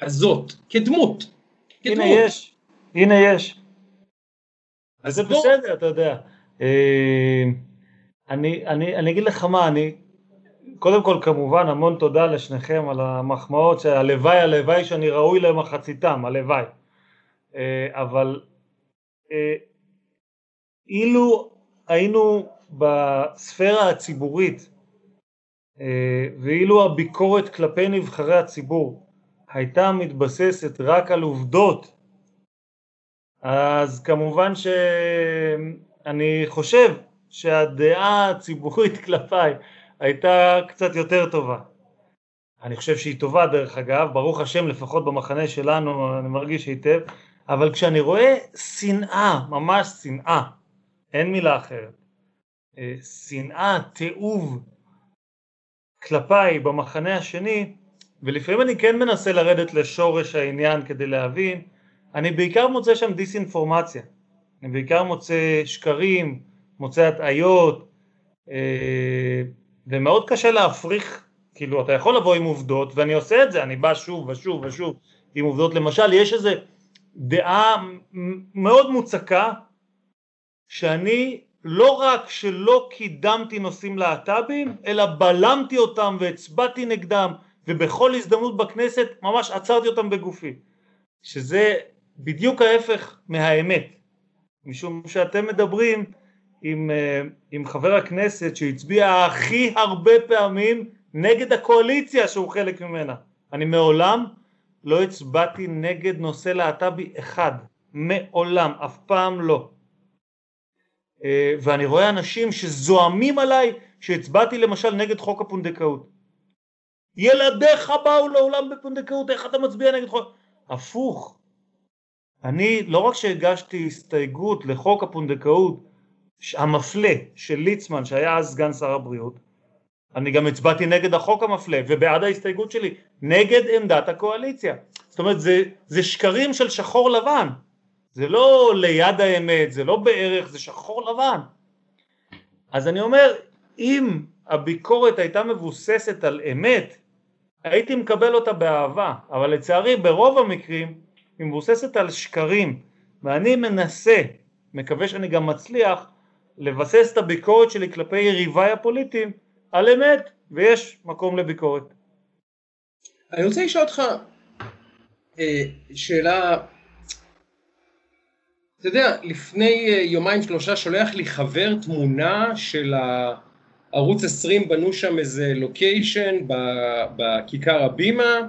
הזאת, כדמות. הנה כדמות. יש, הנה יש. אז זה בוא- בסדר, אתה יודע. אה, אני, אני, אני אגיד לך מה, אני, קודם כל כמובן המון תודה לשניכם על המחמאות, שהלוואי הלוואי שאני ראוי למחציתם, הלוואי. אה, אבל אה, אילו היינו בספירה הציבורית אה, ואילו הביקורת כלפי נבחרי הציבור הייתה מתבססת רק על עובדות אז כמובן שאני חושב שהדעה הציבורית כלפיי הייתה קצת יותר טובה. אני חושב שהיא טובה דרך אגב, ברוך השם לפחות במחנה שלנו אני מרגיש היטב, אבל כשאני רואה שנאה, ממש שנאה, אין מילה אחרת, שנאה, תיעוב כלפיי במחנה השני, ולפעמים אני כן מנסה לרדת לשורש העניין כדי להבין, אני בעיקר מוצא שם דיסאינפורמציה, אני בעיקר מוצא שקרים, מוצא הטעיות, אה, ומאוד קשה להפריך, כאילו אתה יכול לבוא עם עובדות, ואני עושה את זה, אני בא שוב ושוב ושוב עם עובדות, למשל יש איזו דעה מאוד מוצקה, שאני לא רק שלא קידמתי נושאים להט"בים, אלא בלמתי אותם והצבעתי נגדם, ובכל הזדמנות בכנסת ממש עצרתי אותם בגופי. שזה בדיוק ההפך מהאמת, משום שאתם מדברים עם, אה, עם חבר הכנסת שהצביע הכי הרבה פעמים נגד הקואליציה שהוא חלק ממנה. אני מעולם לא הצבעתי נגד נושא להט"בי אחד, מעולם, אף פעם לא. אה, ואני רואה אנשים שזועמים עליי שהצבעתי למשל נגד חוק הפונדקאות. ילדיך באו לעולם בפונדקאות, איך אתה מצביע נגד חוק? הפוך. אני לא רק שהגשתי הסתייגות לחוק הפונדקאות המפלה של ליצמן שהיה אז סגן שר הבריאות, אני גם הצבעתי נגד החוק המפלה ובעד ההסתייגות שלי, נגד עמדת הקואליציה. זאת אומרת זה, זה שקרים של שחור לבן, זה לא ליד האמת, זה לא בערך, זה שחור לבן. אז אני אומר, אם הביקורת הייתה מבוססת על אמת, הייתי מקבל אותה באהבה, אבל לצערי ברוב המקרים היא מבוססת על שקרים, ואני מנסה, מקווה שאני גם מצליח, לבסס את הביקורת שלי כלפי יריביי הפוליטיים על אמת, ויש מקום לביקורת. אני רוצה לשאול אותך אה, שאלה, אתה יודע, לפני אה, יומיים שלושה שולח לי חבר תמונה של ערוץ 20 בנו שם איזה לוקיישן בכיכר הבימה,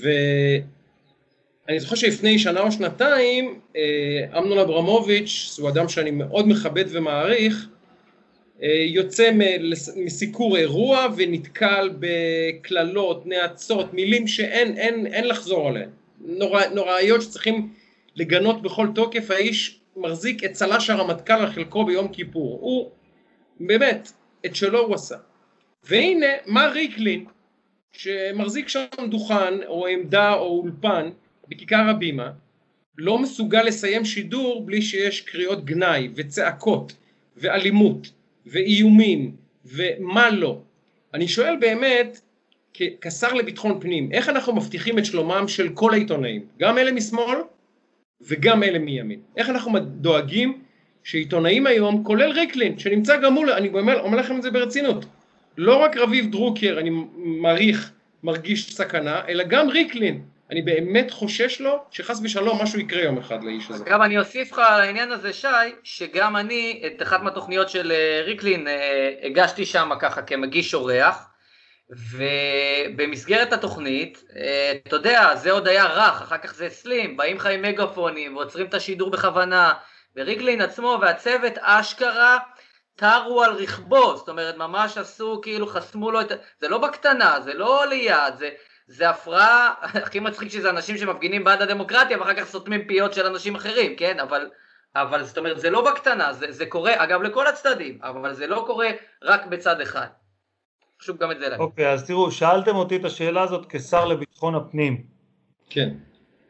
ואני זוכר שלפני שנה או שנתיים, אה, אמנון אברמוביץ', הוא אדם שאני מאוד מכבד ומעריך, אה, יוצא מסיקור אירוע ונתקל בקללות, נאצות, מילים שאין אין, אין לחזור עליהן, נורא, נוראיות שצריכים לגנות בכל תוקף, האיש מחזיק את צל"ש הרמטכ"ל על חלקו ביום כיפור, הוא באמת, את שלו הוא עשה. והנה מר ריקלין, שמחזיק שם דוכן או עמדה או אולפן בכיכר הבימה, לא מסוגל לסיים שידור בלי שיש קריאות גנאי וצעקות ואלימות ואיומים ומה לא. אני שואל באמת, כשר לביטחון פנים, איך אנחנו מבטיחים את שלומם של כל העיתונאים, גם אלה משמאל וגם אלה מימין? איך אנחנו דואגים שעיתונאים היום, כולל ריקלין, שנמצא גם מול, אני אומר, אומר לכם את זה ברצינות, לא רק רביב דרוקר, אני מעריך, מרגיש סכנה, אלא גם ריקלין, אני באמת חושש לו שחס ושלום משהו יקרה יום אחד לאיש הזה. אגב, אני אוסיף לך על העניין הזה, שי, שגם אני, את אחת מהתוכניות של אה, ריקלין, אה, הגשתי שם ככה כמגיש אורח, ובמסגרת התוכנית, אה, אתה יודע, זה עוד היה רך, אחר כך זה סלים, באים לך עם מגאפונים ועוצרים את השידור בכוונה, וריגלין עצמו והצוות אשכרה טרו על רכבו, זאת אומרת ממש עשו כאילו חסמו לו את... זה לא בקטנה, זה לא ליד, זה, זה הפרעה, הכי מצחיק שזה אנשים שמפגינים בעד הדמוקרטיה ואחר כך סותמים פיות של אנשים אחרים, כן? אבל, אבל זאת אומרת זה לא בקטנה, זה, זה קורה, אגב לכל הצדדים, אבל זה לא קורה רק בצד אחד. חשוב גם את זה להגיד. אוקיי, okay, אז תראו, שאלתם אותי את השאלה הזאת כשר לביטחון הפנים. כן.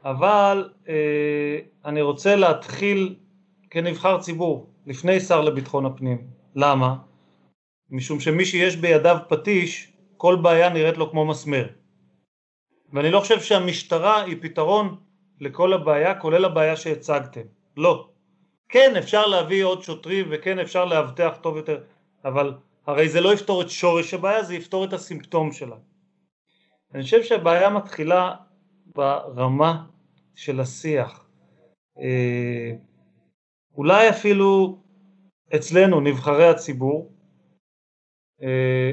אבל אה, אני רוצה להתחיל כנבחר ציבור, לפני שר לביטחון הפנים. למה? משום שמי שיש בידיו פטיש, כל בעיה נראית לו כמו מסמר. ואני לא חושב שהמשטרה היא פתרון לכל הבעיה, כולל הבעיה שהצגתם. לא. כן, אפשר להביא עוד שוטרים וכן אפשר לאבטח טוב יותר, אבל הרי זה לא יפתור את שורש הבעיה, זה יפתור את הסימפטום שלה. אני חושב שהבעיה מתחילה ברמה של השיח. אה, אולי אפילו אצלנו, נבחרי הציבור, אה,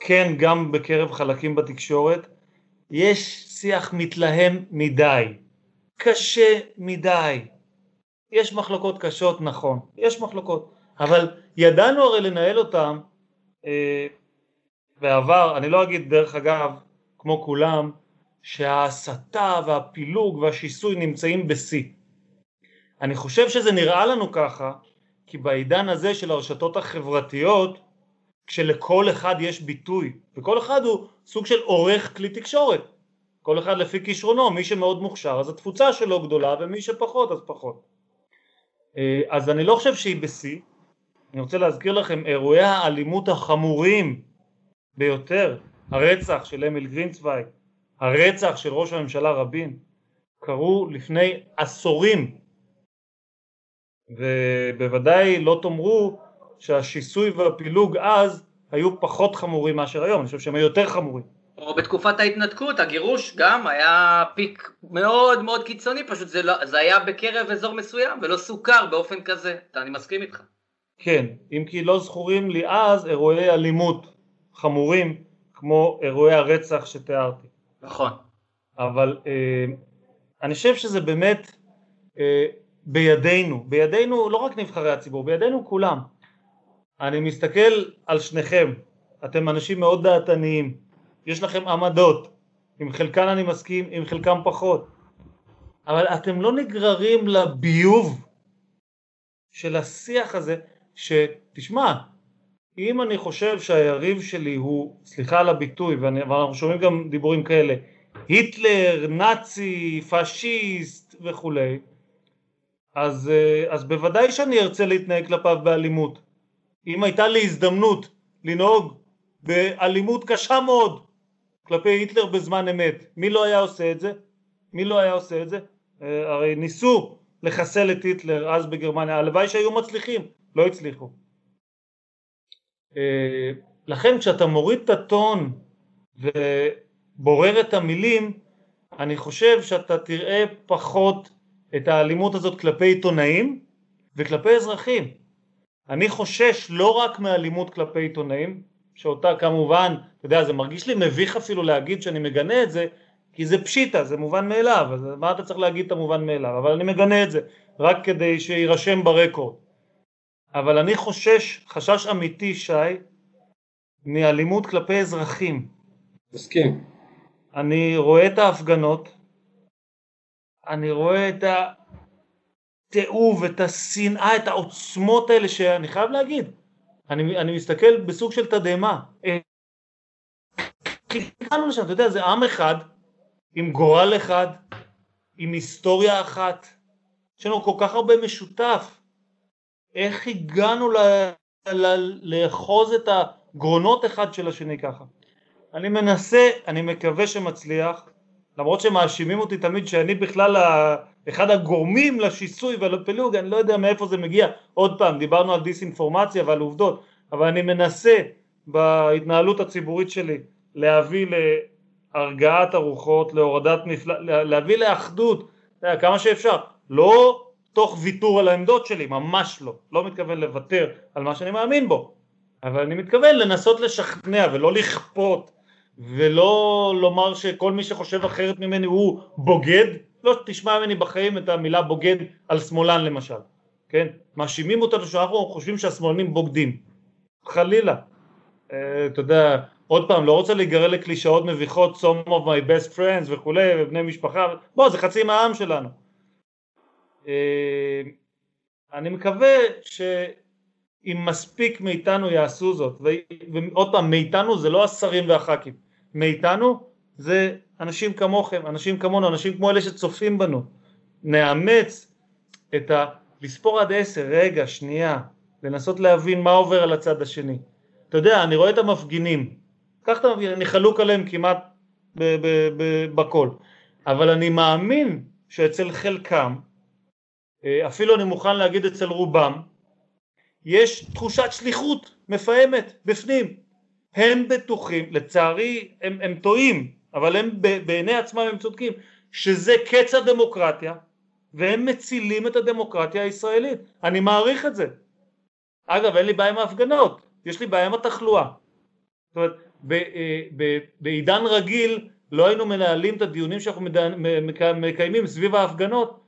כן גם בקרב חלקים בתקשורת, יש שיח מתלהם מדי, קשה מדי. יש מחלוקות קשות, נכון, יש מחלוקות, אבל ידענו הרי לנהל אותם אה, בעבר, אני לא אגיד דרך אגב, כמו כולם, שההסתה והפילוג והשיסוי נמצאים בשיא. אני חושב שזה נראה לנו ככה, כי בעידן הזה של הרשתות החברתיות, כשלכל אחד יש ביטוי, וכל אחד הוא סוג של עורך כלי תקשורת, כל אחד לפי כישרונו, מי שמאוד מוכשר אז התפוצה שלו גדולה ומי שפחות אז פחות. אה, אז אני לא חושב שהיא בשיא, אני רוצה להזכיר לכם אירועי האלימות החמורים ביותר, הרצח של אמיל גרינצווייג, הרצח של ראש הממשלה רבין, קרו לפני עשורים ובוודאי לא תאמרו שהשיסוי והפילוג אז היו פחות חמורים מאשר היום, אני חושב שהם היו יותר חמורים. או בתקופת ההתנתקות, הגירוש גם היה פיק מאוד מאוד קיצוני, פשוט זה, לא, זה היה בקרב אזור מסוים ולא סוכר באופן כזה, אני מסכים איתך. כן, אם כי לא זכורים לי אז אירועי אלימות חמורים כמו אירועי הרצח שתיארתי. נכון. אבל אה, אני חושב שזה באמת אה, בידינו, בידינו לא רק נבחרי הציבור, בידינו כולם. אני מסתכל על שניכם, אתם אנשים מאוד דעתניים, יש לכם עמדות, עם חלקן אני מסכים, עם חלקם פחות, אבל אתם לא נגררים לביוב של השיח הזה, שתשמע, אם אני חושב שהיריב שלי הוא, סליחה על הביטוי, ואני, ואנחנו שומעים גם דיבורים כאלה, היטלר, נאצי, פשיסט וכולי, אז, אה, אז בוודאי שאני ארצה להתנהג כלפיו באלימות. אם הייתה לי הזדמנות לנהוג באלימות קשה מאוד כלפי היטלר בזמן אמת, מי לא היה עושה את זה? מי לא היה עושה את זה? אה, הרי ניסו לחסל את היטלר אז בגרמניה, הלוואי שהיו מצליחים, לא הצליחו. אה, לכן כשאתה מוריד את הטון ובורר את המילים, אני חושב שאתה תראה פחות את האלימות הזאת כלפי עיתונאים וכלפי אזרחים. אני חושש לא רק מאלימות כלפי עיתונאים, שאותה כמובן, אתה יודע, זה מרגיש לי מביך אפילו להגיד שאני מגנה את זה, כי זה פשיטה, זה מובן מאליו, אז מה אתה צריך להגיד את המובן מאליו? אבל אני מגנה את זה, רק כדי שיירשם ברקורד. אבל אני חושש, חשש אמיתי, שי, מאלימות כלפי אזרחים. מסכים. אני רואה את ההפגנות, אני רואה את התיעוב, את השנאה, את העוצמות האלה שאני חייב להגיד, אני, אני מסתכל בסוג של תדהמה. הגענו לשם, אתה יודע, זה עם אחד, עם גורל אחד, עם היסטוריה אחת, יש לנו כל כך הרבה משותף. איך הגענו ל... ל... לאחוז את הגרונות אחד של השני ככה? אני מנסה, אני מקווה שמצליח, למרות שמאשימים אותי תמיד שאני בכלל אחד הגורמים לשיסוי ולפילוג, אני לא יודע מאיפה זה מגיע. עוד פעם, דיברנו על דיסאינפורמציה ועל עובדות, אבל אני מנסה בהתנהלות הציבורית שלי להביא להרגעת הרוחות, להורדת מפל... להביא לאחדות, כמה שאפשר. לא תוך ויתור על העמדות שלי, ממש לא. לא מתכוון לוותר על מה שאני מאמין בו, אבל אני מתכוון לנסות לשכנע ולא לכפות ולא לומר שכל מי שחושב אחרת ממני הוא בוגד, לא תשמע ממני בחיים את המילה בוגד על שמאלן למשל, כן? מאשימים אותנו שאנחנו חושבים שהשמאלנים בוגדים, חלילה. אה, אתה יודע, עוד פעם, לא רוצה להיגרר לקלישאות מביכות, some of my best friends וכולי, ובני משפחה, בוא, זה חצי מהעם שלנו. אה, אני מקווה שאם מספיק מאיתנו יעשו זאת, ועוד פעם, מאיתנו זה לא השרים והח"כים, מאיתנו זה אנשים כמוכם, אנשים כמונו, אנשים כמו אלה שצופים בנו. נאמץ את ה... לספור עד עשר, רגע, שנייה, לנסות להבין מה עובר על הצד השני. אתה יודע, אני רואה את המפגינים, קח את המפגינים, אני חלוק עליהם כמעט בכל, אבל אני מאמין שאצל חלקם, אפילו אני מוכן להגיד אצל רובם, יש תחושת שליחות מפעמת בפנים. הם בטוחים, לצערי הם, הם טועים, אבל הם בעיני עצמם הם צודקים, שזה קץ הדמוקרטיה, והם מצילים את הדמוקרטיה הישראלית. אני מעריך את זה. אגב, אין לי בעיה עם ההפגנות, יש לי בעיה עם התחלואה. זאת אומרת, אה, בעידן רגיל לא היינו מנהלים את הדיונים שאנחנו מקיימים סביב ההפגנות,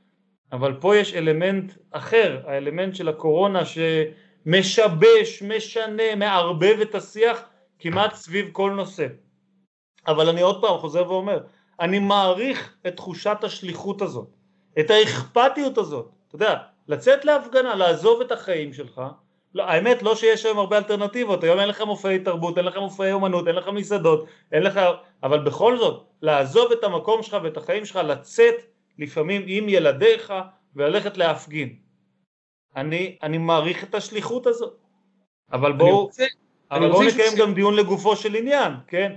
אבל פה יש אלמנט אחר, האלמנט של הקורונה שמשבש, משנה, מערבב את השיח כמעט סביב כל נושא. אבל אני עוד פעם חוזר ואומר, אני מעריך את תחושת השליחות הזאת, את האכפתיות הזאת, אתה יודע, לצאת להפגנה, לעזוב את החיים שלך, לא, האמת לא שיש היום הרבה אלטרנטיבות, היום אין לך מופעי תרבות, אין לך מופעי אומנות, אין לך מסעדות, אין לך, אבל בכל זאת, לעזוב את המקום שלך ואת החיים שלך, לצאת לפעמים עם ילדיך וללכת להפגין. אני, אני מעריך את השליחות הזאת, אבל בואו, אבל בואו נקיים ש... גם דיון לגופו של עניין, כן?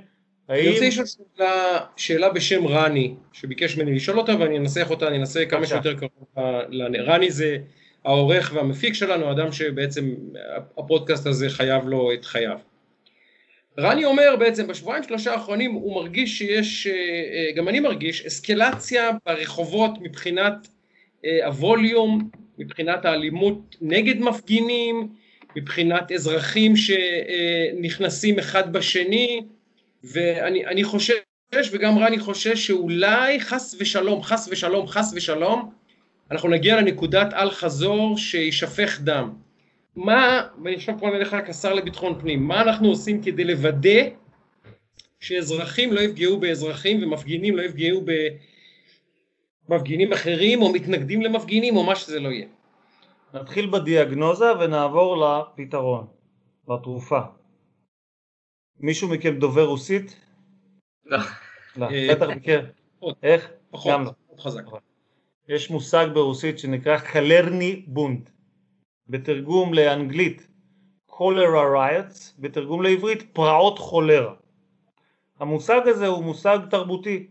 אני רוצה לשאול שאלה, שאלה בשם רני, שביקש ממני לשאול אותה ואני אנסח אותה, אני אנסה כמה שיותר קרוב. רני זה העורך והמפיק שלנו, אדם שבעצם הפודקאסט הזה חייב לו את חייו. רני אומר בעצם בשבועיים שלושה האחרונים הוא מרגיש שיש, אה, אה, גם אני מרגיש, אסקלציה ברחובות מבחינת אה, הווליום, מבחינת האלימות נגד מפגינים, מבחינת אזרחים שנכנסים אחד בשני, ואני חושש, וגם רני חושש, שאולי חס ושלום, חס ושלום, חס ושלום, אנחנו נגיע לנקודת אל חזור שישפך דם. מה, ואני עכשיו פונה אליך כשר לביטחון פנים, מה אנחנו עושים כדי לוודא שאזרחים לא יפגעו באזרחים ומפגינים לא יפגעו במפגינים אחרים או מתנגדים למפגינים או מה שזה לא יהיה. נתחיל בדיאגנוזה ונעבור לפתרון. לתרופה. מישהו מכם דובר רוסית? לא. לא, אה, בטח מכיר. פחות. איך? פחות, גם לא. פחות חזק. יש מושג ברוסית שנקרא קלרני בונד. בתרגום לאנגלית cholera riots, בתרגום לעברית פרעות חולרה. המושג הזה הוא מושג תרבותי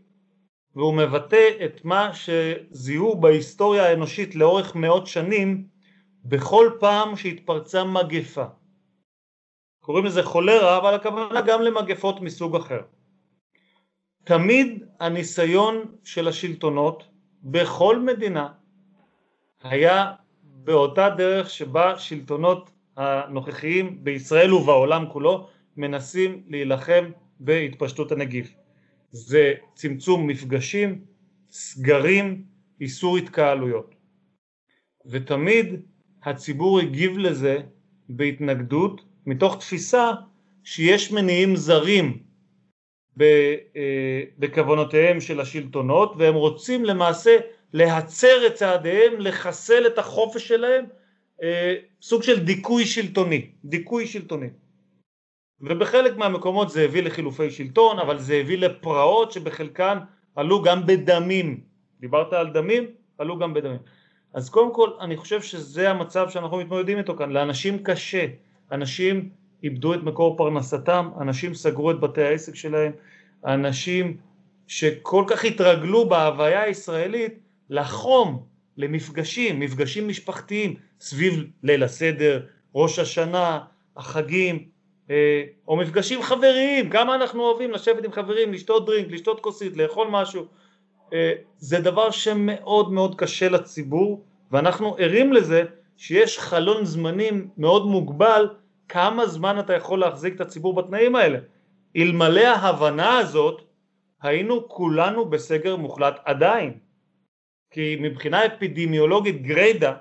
והוא מבטא את מה שזיהו בהיסטוריה האנושית לאורך מאות שנים בכל פעם שהתפרצה מגפה. קוראים לזה חולרה אבל הכוונה גם למגפות מסוג אחר. תמיד הניסיון של השלטונות בכל מדינה היה באותה דרך שבה שלטונות הנוכחיים בישראל ובעולם כולו מנסים להילחם בהתפשטות הנגיף. זה צמצום מפגשים, סגרים, איסור התקהלויות. ותמיד הציבור הגיב לזה בהתנגדות מתוך תפיסה שיש מניעים זרים בכוונותיהם של השלטונות והם רוצים למעשה להצר את צעדיהם, לחסל את החופש שלהם, סוג של דיכוי שלטוני, דיכוי שלטוני. ובחלק מהמקומות זה הביא לחילופי שלטון, אבל זה הביא לפרעות שבחלקן עלו גם בדמים. דיברת על דמים? עלו גם בדמים. אז קודם כל אני חושב שזה המצב שאנחנו מתמודדים איתו כאן, לאנשים קשה, אנשים איבדו את מקור פרנסתם, אנשים סגרו את בתי העסק שלהם, אנשים שכל כך התרגלו בהוויה הישראלית לחום, למפגשים, מפגשים משפחתיים סביב ליל הסדר, ראש השנה, החגים, או מפגשים חבריים, כמה אנחנו אוהבים לשבת עם חברים, לשתות דרינק, לשתות כוסית, לאכול משהו, זה דבר שמאוד מאוד קשה לציבור ואנחנו ערים לזה שיש חלון זמנים מאוד מוגבל כמה זמן אתה יכול להחזיק את הציבור בתנאים האלה. אלמלא ההבנה הזאת היינו כולנו בסגר מוחלט עדיין. כי מבחינה אפידמיולוגית גריידא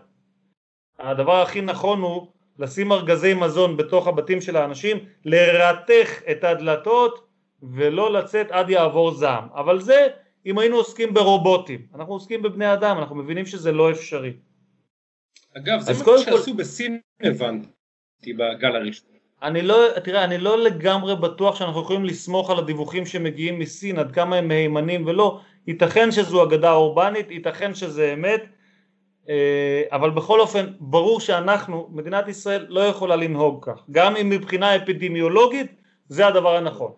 הדבר הכי נכון הוא לשים ארגזי מזון בתוך הבתים של האנשים, לרתך את הדלתות ולא לצאת עד יעבור זעם. אבל זה אם היינו עוסקים ברובוטים. אנחנו עוסקים בבני אדם, אנחנו מבינים שזה לא אפשרי. אגב, זה מה שעשו בסין הבנתי בגל הראשון. אני לא, תראה, אני לא לגמרי בטוח שאנחנו יכולים לסמוך על הדיווחים שמגיעים מסין, עד כמה הם מהימנים ולא, ייתכן שזו אגדה אורבנית, ייתכן שזה אמת, אה, אבל בכל אופן, ברור שאנחנו, מדינת ישראל לא יכולה לנהוג כך, גם אם מבחינה אפידמיולוגית זה הדבר הנכון.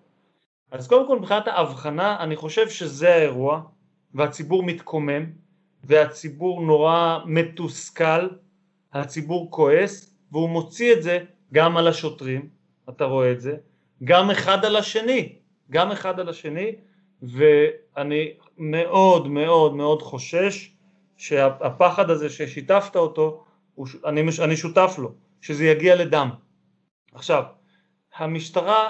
אז קודם כל מבחינת ההבחנה, אני חושב שזה האירוע, והציבור מתקומם, והציבור נורא מתוסכל, הציבור כועס, והוא מוציא את זה גם על השוטרים, אתה רואה את זה, גם אחד על השני, גם אחד על השני, ואני מאוד מאוד מאוד חושש שהפחד הזה ששיתפת אותו, אני, אני שותף לו, שזה יגיע לדם. עכשיו, המשטרה,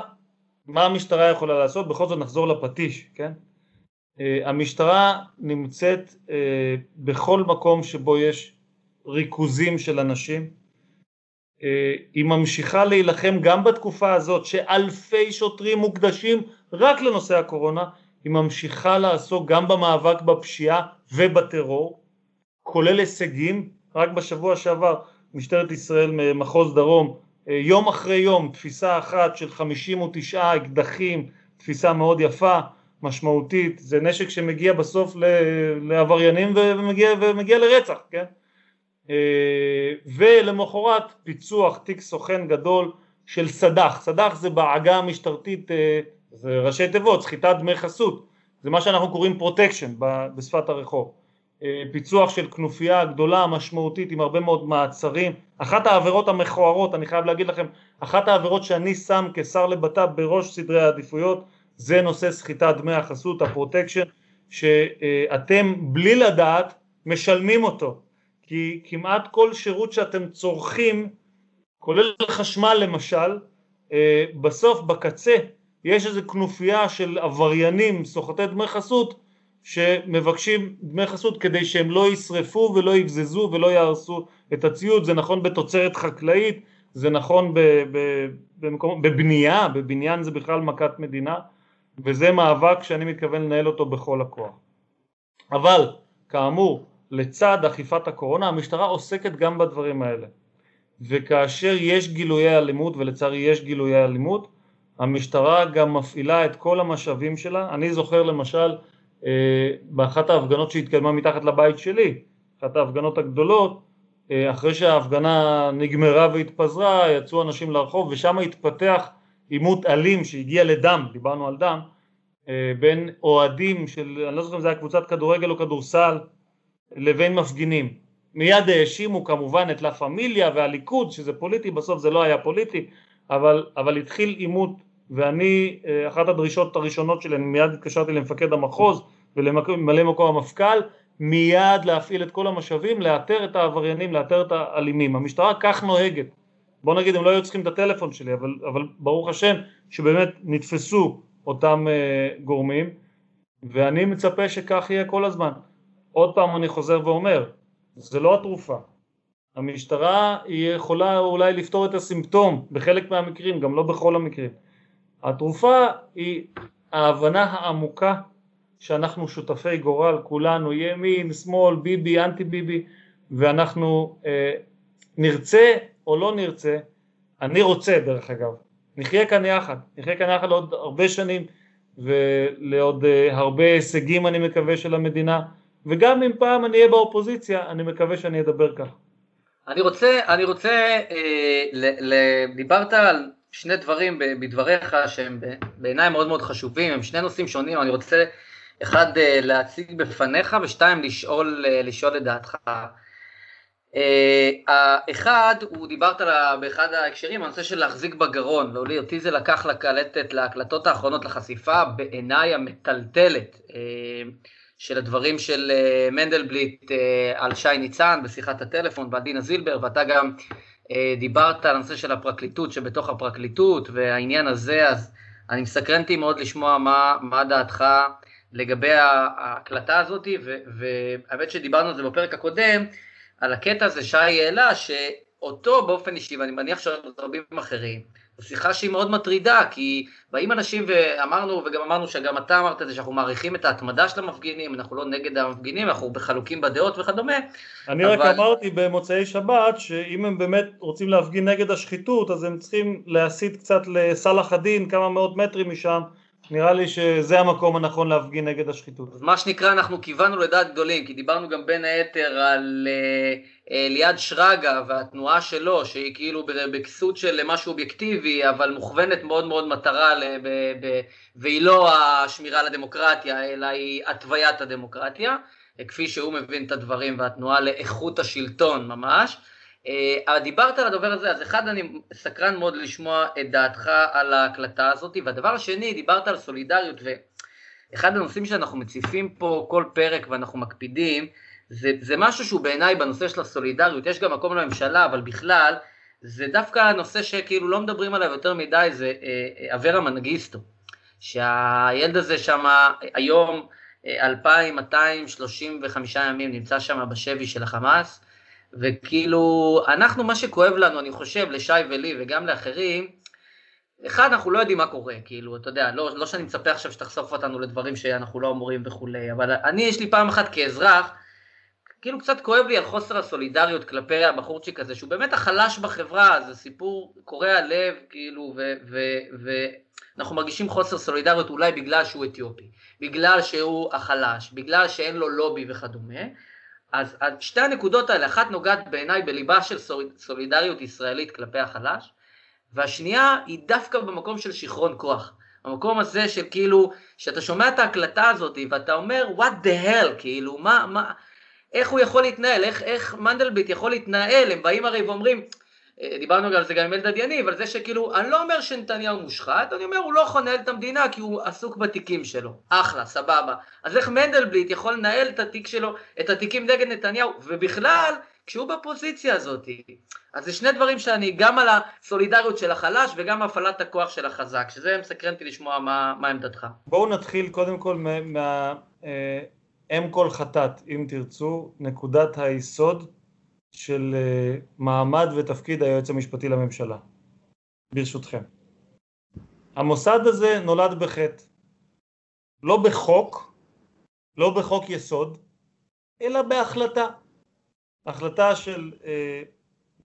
מה המשטרה יכולה לעשות? בכל זאת נחזור לפטיש, כן? המשטרה נמצאת בכל מקום שבו יש ריכוזים של אנשים, היא ממשיכה להילחם גם בתקופה הזאת שאלפי שוטרים מוקדשים רק לנושא הקורונה, היא ממשיכה לעסוק גם במאבק בפשיעה ובטרור, כולל הישגים, רק בשבוע שעבר משטרת ישראל ממחוז דרום יום אחרי יום תפיסה אחת של 59 אקדחים, תפיסה מאוד יפה, משמעותית, זה נשק שמגיע בסוף לעבריינים ומגיע, ומגיע לרצח, כן? ולמחרת פיצוח תיק סוכן גדול של סד"ח, סד"ח זה בעגה המשטרתית, זה ראשי תיבות, סחיטת דמי חסות, זה מה שאנחנו קוראים פרוטקשן בשפת הרחוב, פיצוח של כנופיה גדולה משמעותית עם הרבה מאוד מעצרים, אחת העבירות המכוערות, אני חייב להגיד לכם, אחת העבירות שאני שם כשר לבט"פ בראש סדרי העדיפויות זה נושא סחיטת דמי החסות, הפרוטקשן, שאתם בלי לדעת משלמים אותו. כי כמעט כל שירות שאתם צורכים, כולל חשמל למשל, בסוף בקצה יש איזו כנופיה של עבריינים סוחטי דמי חסות שמבקשים דמי חסות כדי שהם לא ישרפו ולא יבזזו ולא יהרסו את הציוד, זה נכון בתוצרת חקלאית, זה נכון במקום, בבנייה, בבניין זה בכלל מכת מדינה וזה מאבק שאני מתכוון לנהל אותו בכל הכוח. אבל כאמור לצד אכיפת הקורונה המשטרה עוסקת גם בדברים האלה. וכאשר יש גילויי אלימות, ולצערי יש גילויי אלימות, המשטרה גם מפעילה את כל המשאבים שלה. אני זוכר למשל אה, באחת ההפגנות שהתקיימה מתחת לבית שלי, אחת ההפגנות הגדולות, אה, אחרי שההפגנה נגמרה והתפזרה, יצאו אנשים לרחוב ושם התפתח עימות אלים שהגיע לדם, דיברנו על דם, אה, בין אוהדים של, אני לא זוכר אם זה היה קבוצת כדורגל או כדורסל, לבין מפגינים. מיד האשימו כמובן את לה פמיליה והליכוד, שזה פוליטי, בסוף זה לא היה פוליטי, אבל, אבל התחיל עימות ואני, אה, אחת הדרישות הראשונות שלי, אני מיד התקשרתי למפקד המחוז ולממלא מקום המפכ"ל, מיד להפעיל את כל המשאבים, לאתר את העבריינים, לאתר את האלימים. המשטרה כך נוהגת. בוא נגיד, הם לא היו צריכים את הטלפון שלי, אבל, אבל ברוך השם שבאמת נתפסו אותם uh, גורמים, ואני מצפה שכך יהיה כל הזמן. עוד פעם אני חוזר ואומר, זה לא התרופה. המשטרה יכולה אולי לפתור את הסימפטום בחלק מהמקרים, גם לא בכל המקרים. התרופה היא ההבנה העמוקה שאנחנו שותפי גורל, כולנו, ימין, שמאל, ביבי, אנטי ביבי, ואנחנו אה, נרצה או לא נרצה, אני רוצה דרך אגב, נחיה כאן יחד, נחיה כאן יחד לעוד הרבה שנים ולעוד אה, הרבה הישגים אני מקווה של המדינה, וגם אם פעם אני אהיה באופוזיציה, אני מקווה שאני אדבר כך. אני רוצה, אני רוצה, אה, ל, ל, דיברת על שני דברים בדבריך שהם בעיניי מאוד מאוד חשובים, הם שני נושאים שונים, אני רוצה אחד אה, להציג בפניך ושתיים לשאול, אה, לשאול את דעתך. האחד, הוא דיברת באחד ההקשרים, הנושא של להחזיק בגרון, ואותי זה לקח לקלטת להקלטות האחרונות לחשיפה בעיניי המטלטלת של הדברים של מנדלבליט על שי ניצן בשיחת הטלפון ועל דינה זילבר, ואתה גם אה, דיברת על הנושא של הפרקליטות שבתוך הפרקליטות והעניין הזה, אז אני מסקרנתי מאוד לשמוע מה, מה דעתך לגבי ההקלטה הזאת, והאמת שדיברנו על זה בפרק הקודם, על הקטע הזה שי העלה, שאותו באופן אישי, ואני מניח שרבים אחרים, שיחה שהיא מאוד מטרידה, כי באים אנשים ואמרנו, וגם אמרנו שגם אתה אמרת את זה, שאנחנו מעריכים את ההתמדה של המפגינים, אנחנו לא נגד המפגינים, אנחנו בחלוקים בדעות וכדומה. אני אבל... רק אמרתי במוצאי שבת, שאם הם באמת רוצים להפגין נגד השחיתות, אז הם צריכים להסיט קצת לסלאח א-דין, כמה מאות מטרים משם, נראה לי שזה המקום הנכון להפגין נגד השחיתות. אז מה שנקרא, אנחנו כיוונו לדעת גדולים, כי דיברנו גם בין היתר על uh, ליעד שרגא והתנועה שלו, שהיא כאילו בכסות של משהו אובייקטיבי, אבל מוכוונת מאוד מאוד מטרה, ב, ב, והיא לא השמירה על הדמוקרטיה, אלא היא התוויית הדמוקרטיה, כפי שהוא מבין את הדברים, והתנועה לאיכות השלטון ממש. Uh, דיברת על הדובר הזה, אז אחד אני סקרן מאוד לשמוע את דעתך על ההקלטה הזאת, והדבר השני, דיברת על סולידריות, ואחד הנושאים שאנחנו מציפים פה כל פרק ואנחנו מקפידים, זה, זה משהו שהוא בעיניי בנושא של הסולידריות, יש גם מקום לממשלה, אבל בכלל, זה דווקא הנושא שכאילו לא מדברים עליו יותר מדי, זה uh, אברה מנגיסטו, שהילד הזה שם היום 2,235 ימים נמצא שם בשבי של החמאס, וכאילו, אנחנו, מה שכואב לנו, אני חושב, לשי ולי וגם לאחרים, אחד, אנחנו לא יודעים מה קורה, כאילו, אתה יודע, לא, לא שאני מצפה עכשיו שתחשוף אותנו לדברים שאנחנו לא אמורים וכולי, אבל אני, יש לי פעם אחת כאזרח, כאילו קצת כואב לי על חוסר הסולידריות כלפי הבחורצ'יק הזה, שהוא באמת החלש בחברה, זה סיפור קורע לב, כאילו, ואנחנו מרגישים חוסר סולידריות אולי בגלל שהוא אתיופי, בגלל שהוא החלש, בגלל שאין לו לובי וכדומה, אז, אז שתי הנקודות האלה, אחת נוגעת בעיניי בליבה של סולידריות ישראלית כלפי החלש, והשנייה היא דווקא במקום של שיכרון כוח. המקום הזה של כאילו, שאתה שומע את ההקלטה הזאת ואתה אומר, what the hell, כאילו, מה, מה, איך הוא יכול להתנהל, איך, איך מנדלבליט יכול להתנהל, הם באים הרי ואומרים, דיברנו גם על זה גם עם אלדד יניב, על זה שכאילו, אני לא אומר שנתניהו מושחת, אני אומר הוא לא יכול לנהל את המדינה כי הוא עסוק בתיקים שלו. אחלה, סבבה. אז איך מנדלבליט יכול לנהל את התיק שלו, את התיקים נגד נתניהו, ובכלל, כשהוא בפוזיציה הזאת. אז זה שני דברים שאני, גם על הסולידריות של החלש וגם הפעלת הכוח של החזק, שזה מסקרן אותי לשמוע מה, מה עמדתך. בואו נתחיל קודם כל מה... אה, אם כל חטאת, אם תרצו, נקודת היסוד של אה, מעמד ותפקיד היועץ המשפטי לממשלה, ברשותכם. המוסד הזה נולד בחטא, לא בחוק, לא בחוק יסוד, אלא בהחלטה. החלטה של אה,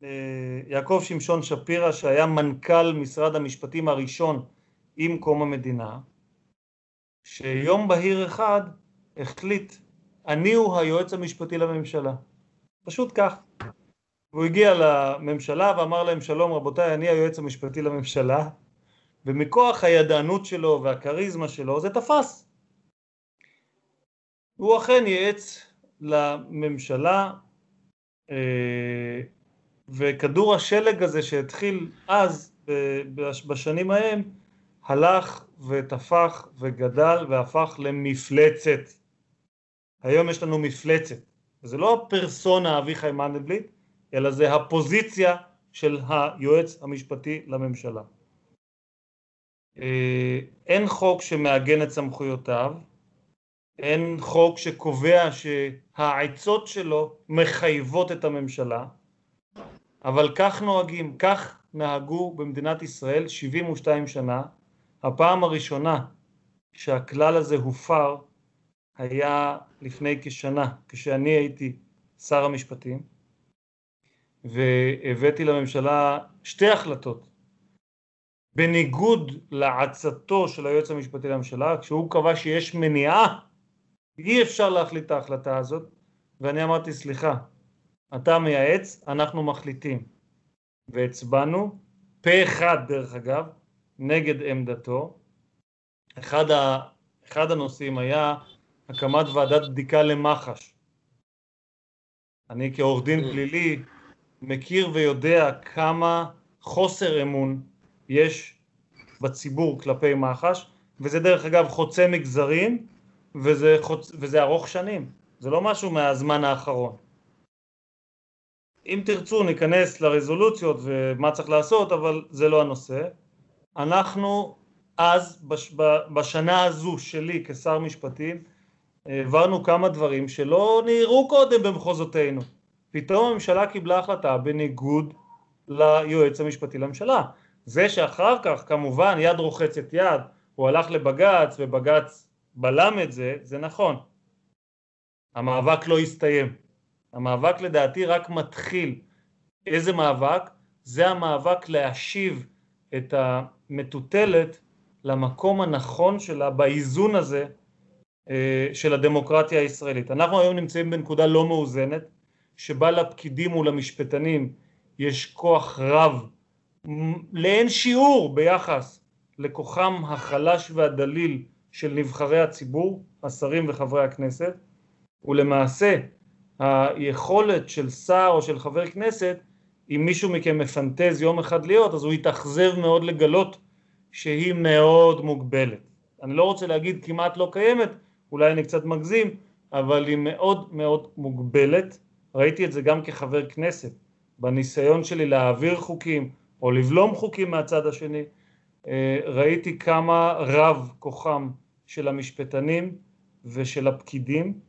אה, יעקב שמשון שפירא שהיה מנכ"ל משרד המשפטים הראשון עם קום המדינה שיום בהיר אחד החליט אני הוא היועץ המשפטי לממשלה פשוט כך הוא הגיע לממשלה ואמר להם שלום רבותיי אני היועץ המשפטי לממשלה ומכוח הידענות שלו והכריזמה שלו זה תפס הוא אכן ייעץ לממשלה אה, וכדור השלג הזה שהתחיל אז בשנים ההם הלך ותפח וגדל והפך למפלצת. היום יש לנו מפלצת. זה לא הפרסונה אביחי מנדלבליט, אלא זה הפוזיציה של היועץ המשפטי לממשלה. אה, אין חוק שמעגן את סמכויותיו, אין חוק שקובע שהעצות שלו מחייבות את הממשלה, אבל כך נוהגים, כך נהגו במדינת ישראל 72 שנה. הפעם הראשונה שהכלל הזה הופר היה לפני כשנה, כשאני הייתי שר המשפטים, והבאתי לממשלה שתי החלטות בניגוד לעצתו של היועץ המשפטי לממשלה, כשהוא קבע שיש מניעה, אי אפשר להחליט את ההחלטה הזאת, ואני אמרתי סליחה, אתה מייעץ, אנחנו מחליטים. והצבענו, פה אחד דרך אגב, נגד עמדתו. אחד, ה, אחד הנושאים היה הקמת ועדת בדיקה למח"ש. אני כעורך דין mm. פלילי מכיר ויודע כמה חוסר אמון יש בציבור כלפי מח"ש, וזה דרך אגב חוצה מגזרים, וזה, חוצ... וזה ארוך שנים, זה לא משהו מהזמן האחרון. אם תרצו ניכנס לרזולוציות ומה צריך לעשות, אבל זה לא הנושא. אנחנו אז, בש, בשנה הזו שלי כשר משפטים, העברנו כמה דברים שלא נראו קודם במחוזותינו. פתאום הממשלה קיבלה החלטה בניגוד ליועץ המשפטי לממשלה. זה שאחר כך כמובן יד רוחצת יד, הוא הלך לבג"ץ ובג"ץ בלם את זה, זה נכון. המאבק לא הסתיים. המאבק לדעתי רק מתחיל. איזה מאבק? זה המאבק להשיב את המטוטלת למקום הנכון שלה באיזון הזה אה, של הדמוקרטיה הישראלית. אנחנו היום נמצאים בנקודה לא מאוזנת, שבה לפקידים ולמשפטנים יש כוח רב לאין שיעור ביחס לכוחם החלש והדליל של נבחרי הציבור, השרים וחברי הכנסת, ולמעשה היכולת של שר או של חבר כנסת, אם מישהו מכם מפנטז יום אחד להיות, אז הוא יתאכזב מאוד לגלות שהיא מאוד מוגבלת. אני לא רוצה להגיד כמעט לא קיימת, אולי אני קצת מגזים, אבל היא מאוד מאוד מוגבלת. ראיתי את זה גם כחבר כנסת, בניסיון שלי להעביר חוקים או לבלום חוקים מהצד השני, אה, ראיתי כמה רב כוחם של המשפטנים ושל הפקידים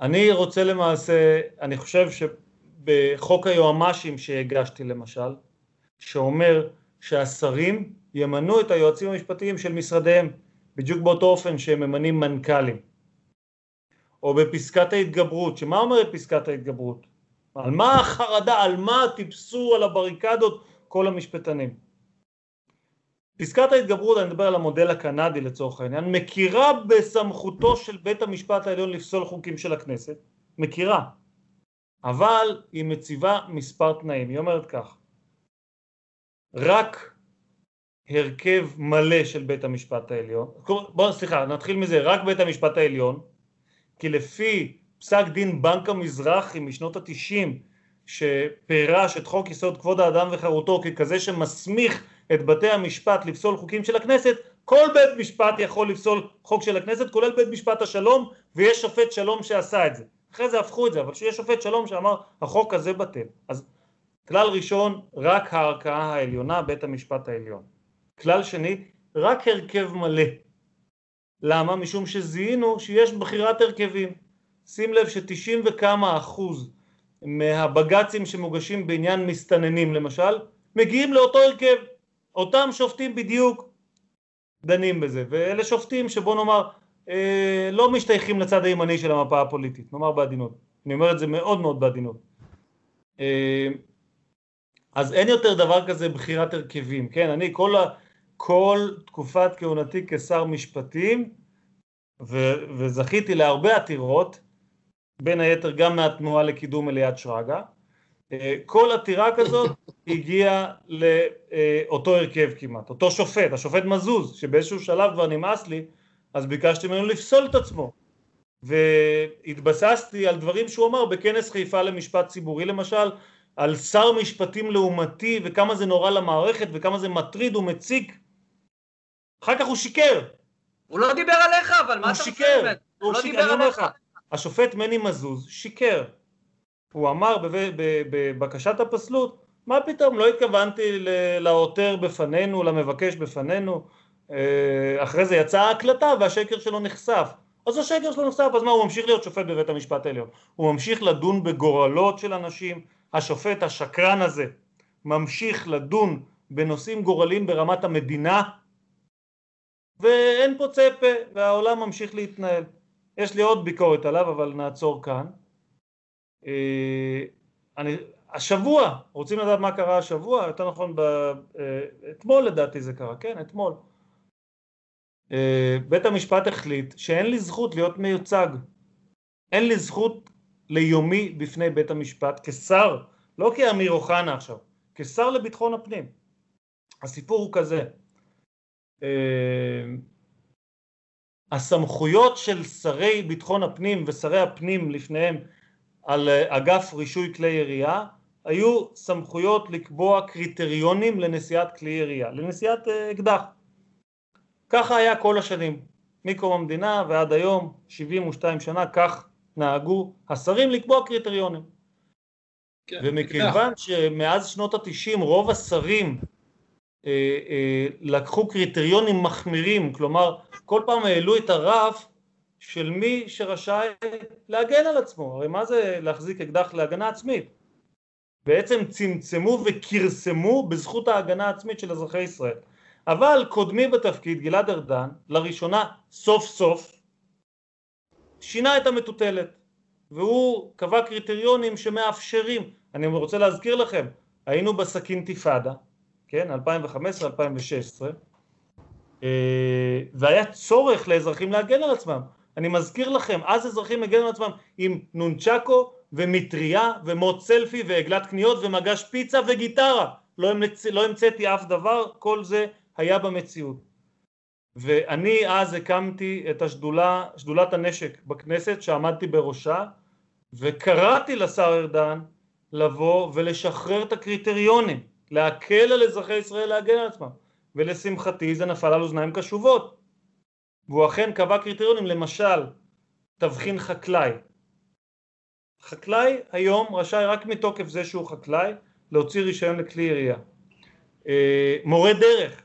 אני רוצה למעשה, אני חושב שבחוק היועמ"שים שהגשתי למשל, שאומר שהשרים ימנו את היועצים המשפטיים של משרדיהם, בדיוק באותו אופן שהם ממנים מנכ"לים. או בפסקת ההתגברות, שמה אומרת פסקת ההתגברות? על מה החרדה, על מה טיפסו על הבריקדות כל המשפטנים? פסקת ההתגברות, אני מדבר על המודל הקנדי לצורך העניין, מכירה בסמכותו של בית המשפט העליון לפסול חוקים של הכנסת, מכירה, אבל היא מציבה מספר תנאים, היא אומרת כך, רק הרכב מלא של בית המשפט העליון, בואו סליחה נתחיל מזה, רק בית המשפט העליון, כי לפי פסק דין בנק המזרחי משנות התשעים שפירש את חוק יסוד כבוד האדם וחירותו ככזה שמסמיך את בתי המשפט לפסול חוקים של הכנסת, כל בית משפט יכול לפסול חוק של הכנסת, כולל בית משפט השלום, ויש שופט שלום שעשה את זה. אחרי זה הפכו את זה, אבל שיש שופט שלום שאמר החוק הזה בטל. אז כלל ראשון, רק הערכאה העליונה, בית המשפט העליון. כלל שני, רק הרכב מלא. למה? משום שזיהינו שיש בחירת הרכבים. שים לב שתשעים וכמה אחוז מהבג"צים שמוגשים בעניין מסתננים למשל, מגיעים לאותו הרכב. אותם שופטים בדיוק דנים בזה, ואלה שופטים שבוא נאמר אה, לא משתייכים לצד הימני של המפה הפוליטית, נאמר בעדינות, אני אומר את זה מאוד מאוד בעדינות. אה, אז אין יותר דבר כזה בחירת הרכבים, כן? אני כל, ה, כל תקופת כהונתי כשר משפטים, ו, וזכיתי להרבה עתירות, בין היתר גם מהתנועה לקידום אליעד שרגא, אה, כל עתירה כזאת הגיעה לאותו הרכב כמעט, אותו שופט, השופט מזוז, שבאיזשהו שלב כבר נמאס לי, אז ביקשתי ממנו לפסול את עצמו. והתבססתי על דברים שהוא אמר בכנס חיפה למשפט ציבורי למשל, על שר משפטים לעומתי וכמה זה נורא למערכת וכמה זה מטריד ומציק. אחר כך הוא שיקר. הוא לא דיבר עליך, אבל מה אתה רוצה באמת? הוא שיקר. הוא לא דיבר עליך. השופט מני מזוז שיקר. הוא אמר בבקשת הפסלות, מה פתאום, לא התכוונתי לעותר בפנינו, למבקש בפנינו, אה, אחרי זה יצאה ההקלטה והשקר שלו נחשף. אז השקר שלו נחשף, אז מה, הוא ממשיך להיות שופט בבית המשפט העליון. הוא ממשיך לדון בגורלות של אנשים, השופט השקרן הזה ממשיך לדון בנושאים גורליים ברמת המדינה, ואין פה צפה, והעולם ממשיך להתנהל. יש לי עוד ביקורת עליו, אבל נעצור כאן. אה, אני, השבוע, רוצים לדעת מה קרה השבוע? יותר נכון, ב, אה, אתמול לדעתי זה קרה, כן, אתמול. אה, בית המשפט החליט שאין לי זכות להיות מיוצג. אין לי זכות ליומי בפני בית המשפט כשר, לא כאמיר אוחנה עכשיו, כשר לביטחון הפנים. הסיפור הוא כזה, הסמכויות של שרי ביטחון הפנים ושרי הפנים לפניהם על אה, אגף רישוי כלי ירייה היו סמכויות לקבוע קריטריונים לנשיאת כלי ירייה, לנשיאת אה, אקדח. ככה היה כל השנים, מקום המדינה ועד היום, 72 שנה, כך נהגו השרים לקבוע קריטריונים. כן, ומכיוון שמאז שנות התשעים רוב השרים אה, אה, לקחו קריטריונים מחמירים, כלומר כל פעם העלו את הרף של מי שרשאי להגן על עצמו, הרי מה זה להחזיק אקדח להגנה עצמית? בעצם צמצמו וכרסמו בזכות ההגנה העצמית של אזרחי ישראל. אבל קודמי בתפקיד, גלעד ארדן, לראשונה סוף סוף שינה את המטוטלת והוא קבע קריטריונים שמאפשרים, אני רוצה להזכיר לכם, היינו בסכין תיפאדה, כן, 2015-2016 אה, והיה צורך לאזרחים להגן על עצמם אני מזכיר לכם, אז אזרחים הגנו על עצמם עם נונצ'קו ומטריה ומוט סלפי ועגלת קניות ומגש פיצה וגיטרה. לא. לא המצאתי אף דבר, כל זה היה במציאות. ואני אז הקמתי את השדולה, שדולת הנשק בכנסת שעמדתי בראשה וקראתי לשר ארדן לבוא ולשחרר את הקריטריונים, להקל על אזרחי ישראל להגן על עצמם ולשמחתי זה נפל על אוזניים קשובות והוא אכן קבע קריטריונים, למשל תבחין חקלאי. חקלאי היום רשאי רק מתוקף זה שהוא חקלאי להוציא רישיון לכלי ירייה. אה, מורה דרך,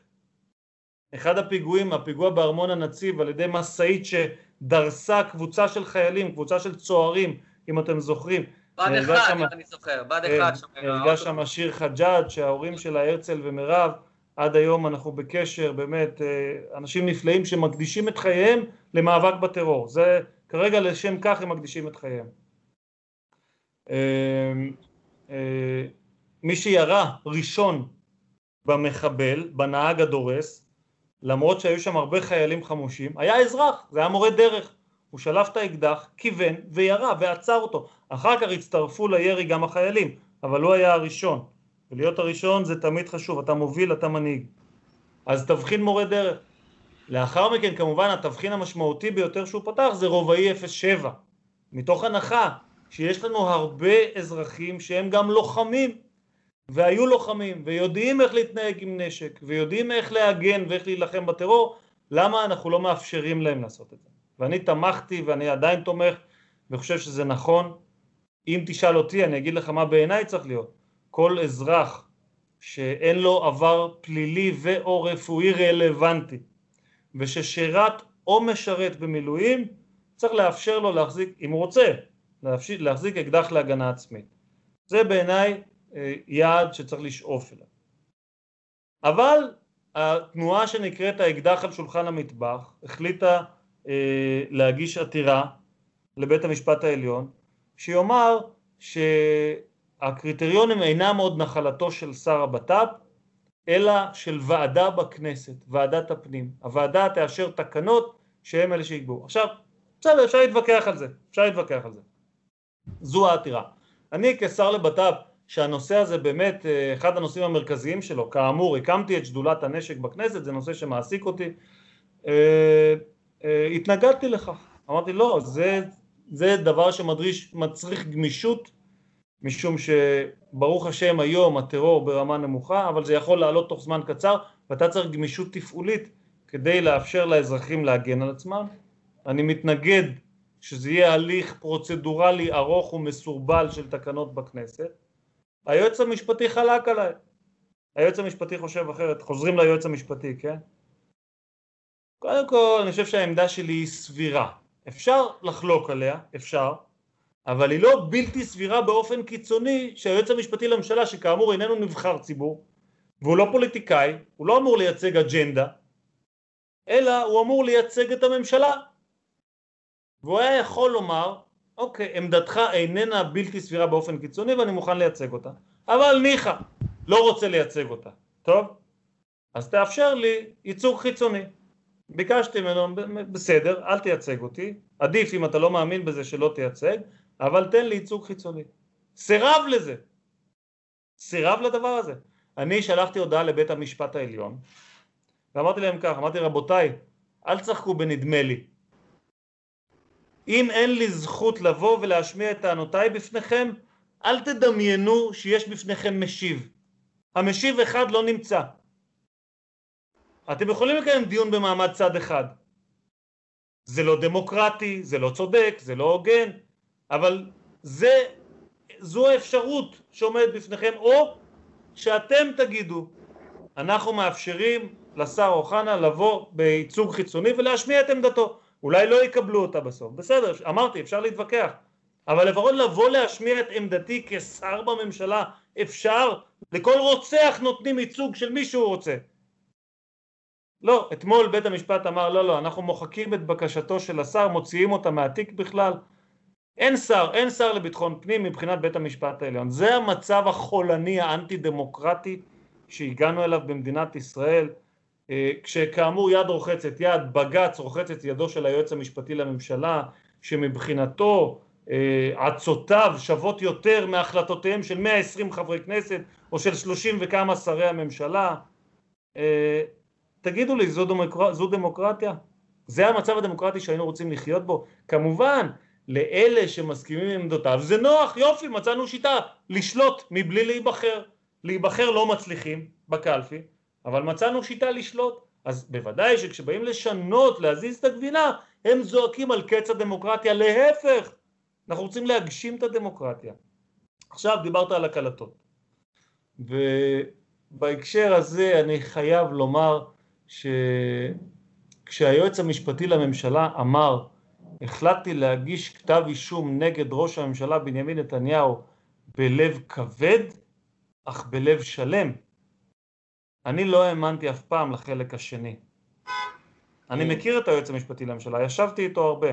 אחד הפיגועים, הפיגוע בארמון הנציב על ידי משאית שדרסה קבוצה של חיילים, קבוצה של צוערים, אם אתם זוכרים. בד אחד, שם, אני זוכר, בד כן, אחד. נהרגה שם שיר חג'אג' שההורים שלה הרצל ומירב עד היום אנחנו בקשר, באמת, אה, אנשים נפלאים שמקדישים את חייהם למאבק בטרור. זה כרגע לשם כך הם מקדישים את חייהם. אה, אה, מי שירה ראשון במחבל, בנהג הדורס, למרות שהיו שם הרבה חיילים חמושים, היה אזרח, זה היה מורה דרך. הוא שלף את האקדח, כיוון וירה ועצר אותו. אחר כך הצטרפו לירי גם החיילים, אבל הוא היה הראשון. ולהיות הראשון זה תמיד חשוב, אתה מוביל, אתה מנהיג. אז תבחין מורה דרך. לאחר מכן כמובן התבחין המשמעותי ביותר שהוא פתח זה רובעי 07. מתוך הנחה שיש לנו הרבה אזרחים שהם גם לוחמים והיו לוחמים ויודעים איך להתנהג עם נשק ויודעים איך להגן ואיך להילחם בטרור, למה אנחנו לא מאפשרים להם לעשות את זה? ואני תמכתי ואני עדיין תומך וחושב שזה נכון. אם תשאל אותי אני אגיד לך מה בעיניי צריך להיות. כל אזרח שאין לו עבר פלילי ו/או רפואי רלוונטי וששירת או משרת במילואים צריך לאפשר לו להחזיק, אם הוא רוצה, להפשיט, להחזיק אקדח להגנה עצמית. זה בעיניי אה, יעד שצריך לשאוף אליו. אבל התנועה שנקראת האקדח על שולחן המטבח החליטה להגיש עתירה לבית המשפט העליון שיאמר ש... הקריטריונים אינם עוד נחלתו של שר הבט"פ, אלא של ועדה בכנסת, ועדת הפנים. הוועדה תאשר תקנות שהם אלה שיקבעו. עכשיו, בסדר, אפשר להתווכח על זה, אפשר להתווכח על זה. זו העתירה. אני כשר לבט"פ, שהנושא הזה באמת אה, אחד הנושאים המרכזיים שלו, כאמור הקמתי את שדולת הנשק בכנסת, זה נושא שמעסיק אותי, אה, אה, התנגדתי לכך, אמרתי לא, זה, זה דבר שמצריך גמישות משום שברוך השם היום הטרור ברמה נמוכה אבל זה יכול לעלות תוך זמן קצר ואתה צריך גמישות תפעולית כדי לאפשר לאזרחים להגן על עצמם. אני מתנגד שזה יהיה הליך פרוצדורלי ארוך ומסורבל של תקנות בכנסת. היועץ המשפטי חלק עליי. היועץ המשפטי חושב אחרת. חוזרים ליועץ המשפטי, כן? קודם כל אני חושב שהעמדה שלי היא סבירה. אפשר לחלוק עליה, אפשר, אבל היא לא בלתי סבירה באופן קיצוני שהיועץ המשפטי לממשלה שכאמור איננו נבחר ציבור והוא לא פוליטיקאי, הוא לא אמור לייצג אג'נדה אלא הוא אמור לייצג את הממשלה. והוא היה יכול לומר אוקיי עמדתך איננה בלתי סבירה באופן קיצוני ואני מוכן לייצג אותה אבל ניחא לא רוצה לייצג אותה. טוב? אז תאפשר לי ייצוג חיצוני ביקשתי ממנו בסדר אל תייצג אותי עדיף אם אתה לא מאמין בזה שלא תייצג אבל תן לי ייצוג חיצוני. סירב לזה. סירב לדבר הזה. אני שלחתי הודעה לבית המשפט העליון ואמרתי להם כך, אמרתי רבותיי, אל תשחקו בנדמה לי. אם אין לי זכות לבוא ולהשמיע את טענותיי בפניכם, אל תדמיינו שיש בפניכם משיב. המשיב אחד לא נמצא. אתם יכולים לקיים דיון במעמד צד אחד. זה לא דמוקרטי, זה לא צודק, זה לא הוגן, אבל זה, זו האפשרות שעומדת בפניכם, או שאתם תגידו, אנחנו מאפשרים לשר אוחנה לבוא בייצוג חיצוני ולהשמיע את עמדתו. אולי לא יקבלו אותה בסוף, בסדר, אמרתי, אפשר להתווכח, אבל לפחות לבוא להשמיע את עמדתי כשר בממשלה, אפשר, לכל רוצח נותנים ייצוג של מי שהוא רוצה. לא, אתמול בית המשפט אמר לא לא, אנחנו מוחקים את בקשתו של השר, מוציאים אותה מהתיק בכלל, אין שר, אין שר לביטחון פנים מבחינת בית המשפט העליון. זה המצב החולני האנטי דמוקרטי שהגענו אליו במדינת ישראל, אה, כשכאמור יד רוחצת יד, בג"ץ רוחצת ידו של היועץ המשפטי לממשלה, שמבחינתו אה, עצותיו שוות יותר מהחלטותיהם של 120 חברי כנסת או של 30 וכמה שרי הממשלה. תגידו לי, זו, דמוקר... זו דמוקרטיה? זה המצב הדמוקרטי שהיינו רוצים לחיות בו? כמובן לאלה שמסכימים עם עמדותיו זה נוח, יופי, מצאנו שיטה לשלוט מבלי להיבחר. להיבחר לא מצליחים בקלפי, אבל מצאנו שיטה לשלוט. אז בוודאי שכשבאים לשנות, להזיז את הגבינה, הם זועקים על קץ הדמוקרטיה, להפך, אנחנו רוצים להגשים את הדמוקרטיה. עכשיו דיברת על הקלטות, ובהקשר הזה אני חייב לומר שכשהיועץ המשפטי לממשלה אמר החלטתי להגיש כתב אישום נגד ראש הממשלה בנימין נתניהו בלב כבד, אך בלב שלם. אני לא האמנתי אף פעם לחלק השני. אני מכיר את היועץ המשפטי לממשלה, ישבתי איתו הרבה.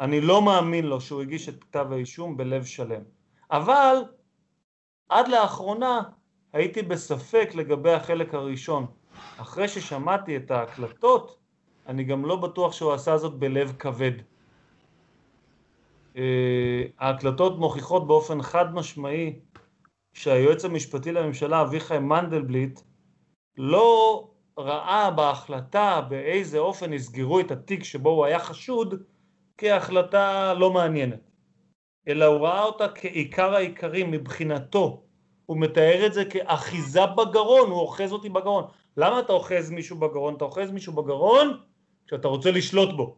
אני לא מאמין לו שהוא הגיש את כתב האישום בלב שלם. אבל עד לאחרונה הייתי בספק לגבי החלק הראשון. אחרי ששמעתי את ההקלטות, אני גם לא בטוח שהוא עשה זאת בלב כבד. אה, ההקלטות מוכיחות באופן חד משמעי שהיועץ המשפטי לממשלה אביחי מנדלבליט לא ראה בהחלטה באיזה אופן יסגרו את התיק שבו הוא היה חשוד כהחלטה לא מעניינת, אלא הוא ראה אותה כעיקר העיקרים מבחינתו, הוא מתאר את זה כאחיזה בגרון, הוא אוחז אותי בגרון. למה אתה אוחז מישהו בגרון? אתה אוחז מישהו בגרון כשאתה רוצה לשלוט בו.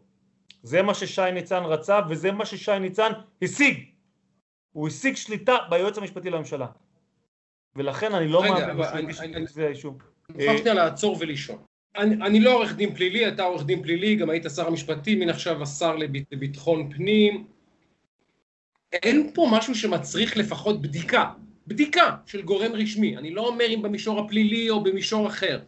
זה מה ששי ניצן רצה וזה מה ששי ניצן השיג. הוא השיג שליטה ביועץ המשפטי לממשלה. ולכן אני לא מאמין את כתבי האישום. שנייה לעצור ולשאול. אני, אני לא עורך דין פלילי, אתה עורך דין פלילי, גם היית שר המשפטים, מן עכשיו השר לביטחון פנים. אין פה משהו שמצריך לפחות בדיקה, בדיקה של גורם רשמי. אני לא אומר אם במישור הפלילי או במישור אחר,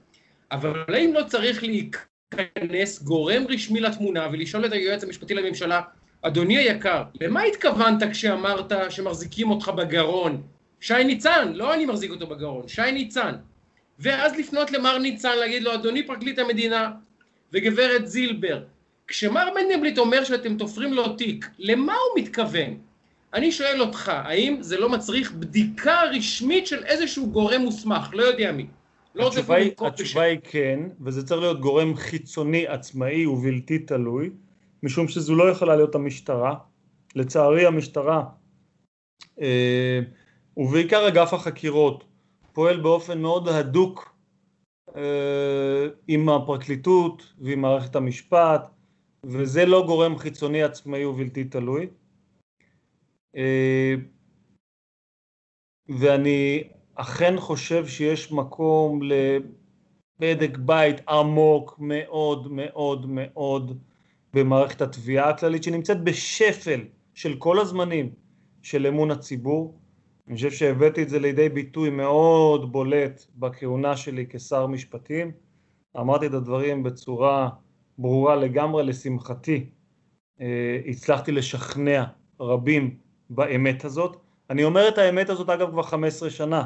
אבל האם לא צריך להיכנס גורם רשמי לתמונה ולשאול את היועץ המשפטי לממשלה, אדוני היקר, למה התכוונת כשאמרת שמחזיקים אותך בגרון? שי ניצן, לא אני מחזיק אותו בגרון, שי ניצן. ואז לפנות למר ניצן, להגיד לו, אדוני פרקליט המדינה וגברת זילבר, כשמר מנדלבליט אומר שאתם תופרים לו תיק, למה הוא מתכוון? אני שואל אותך, האם זה לא מצריך בדיקה רשמית של איזשהו גורם מוסמך, לא יודע מי. לא רוצה התשובה, אפילו התשובה היא כן, וזה צריך להיות גורם חיצוני, עצמאי ובלתי תלוי, משום שזו לא יכולה להיות המשטרה. לצערי המשטרה, אה, ובעיקר אגף החקירות, פועל באופן מאוד הדוק אה, עם הפרקליטות ועם מערכת המשפט, וזה לא גורם חיצוני עצמאי ובלתי תלוי. אה, ואני אכן חושב שיש מקום לבדק בית עמוק מאוד מאוד מאוד במערכת התביעה הכללית שנמצאת בשפל של כל הזמנים של אמון הציבור. אני חושב שהבאתי את זה לידי ביטוי מאוד בולט בכהונה שלי כשר משפטים. אמרתי את הדברים בצורה ברורה לגמרי, לשמחתי. אה, הצלחתי לשכנע רבים באמת הזאת. אני אומר את האמת הזאת אגב כבר 15 שנה.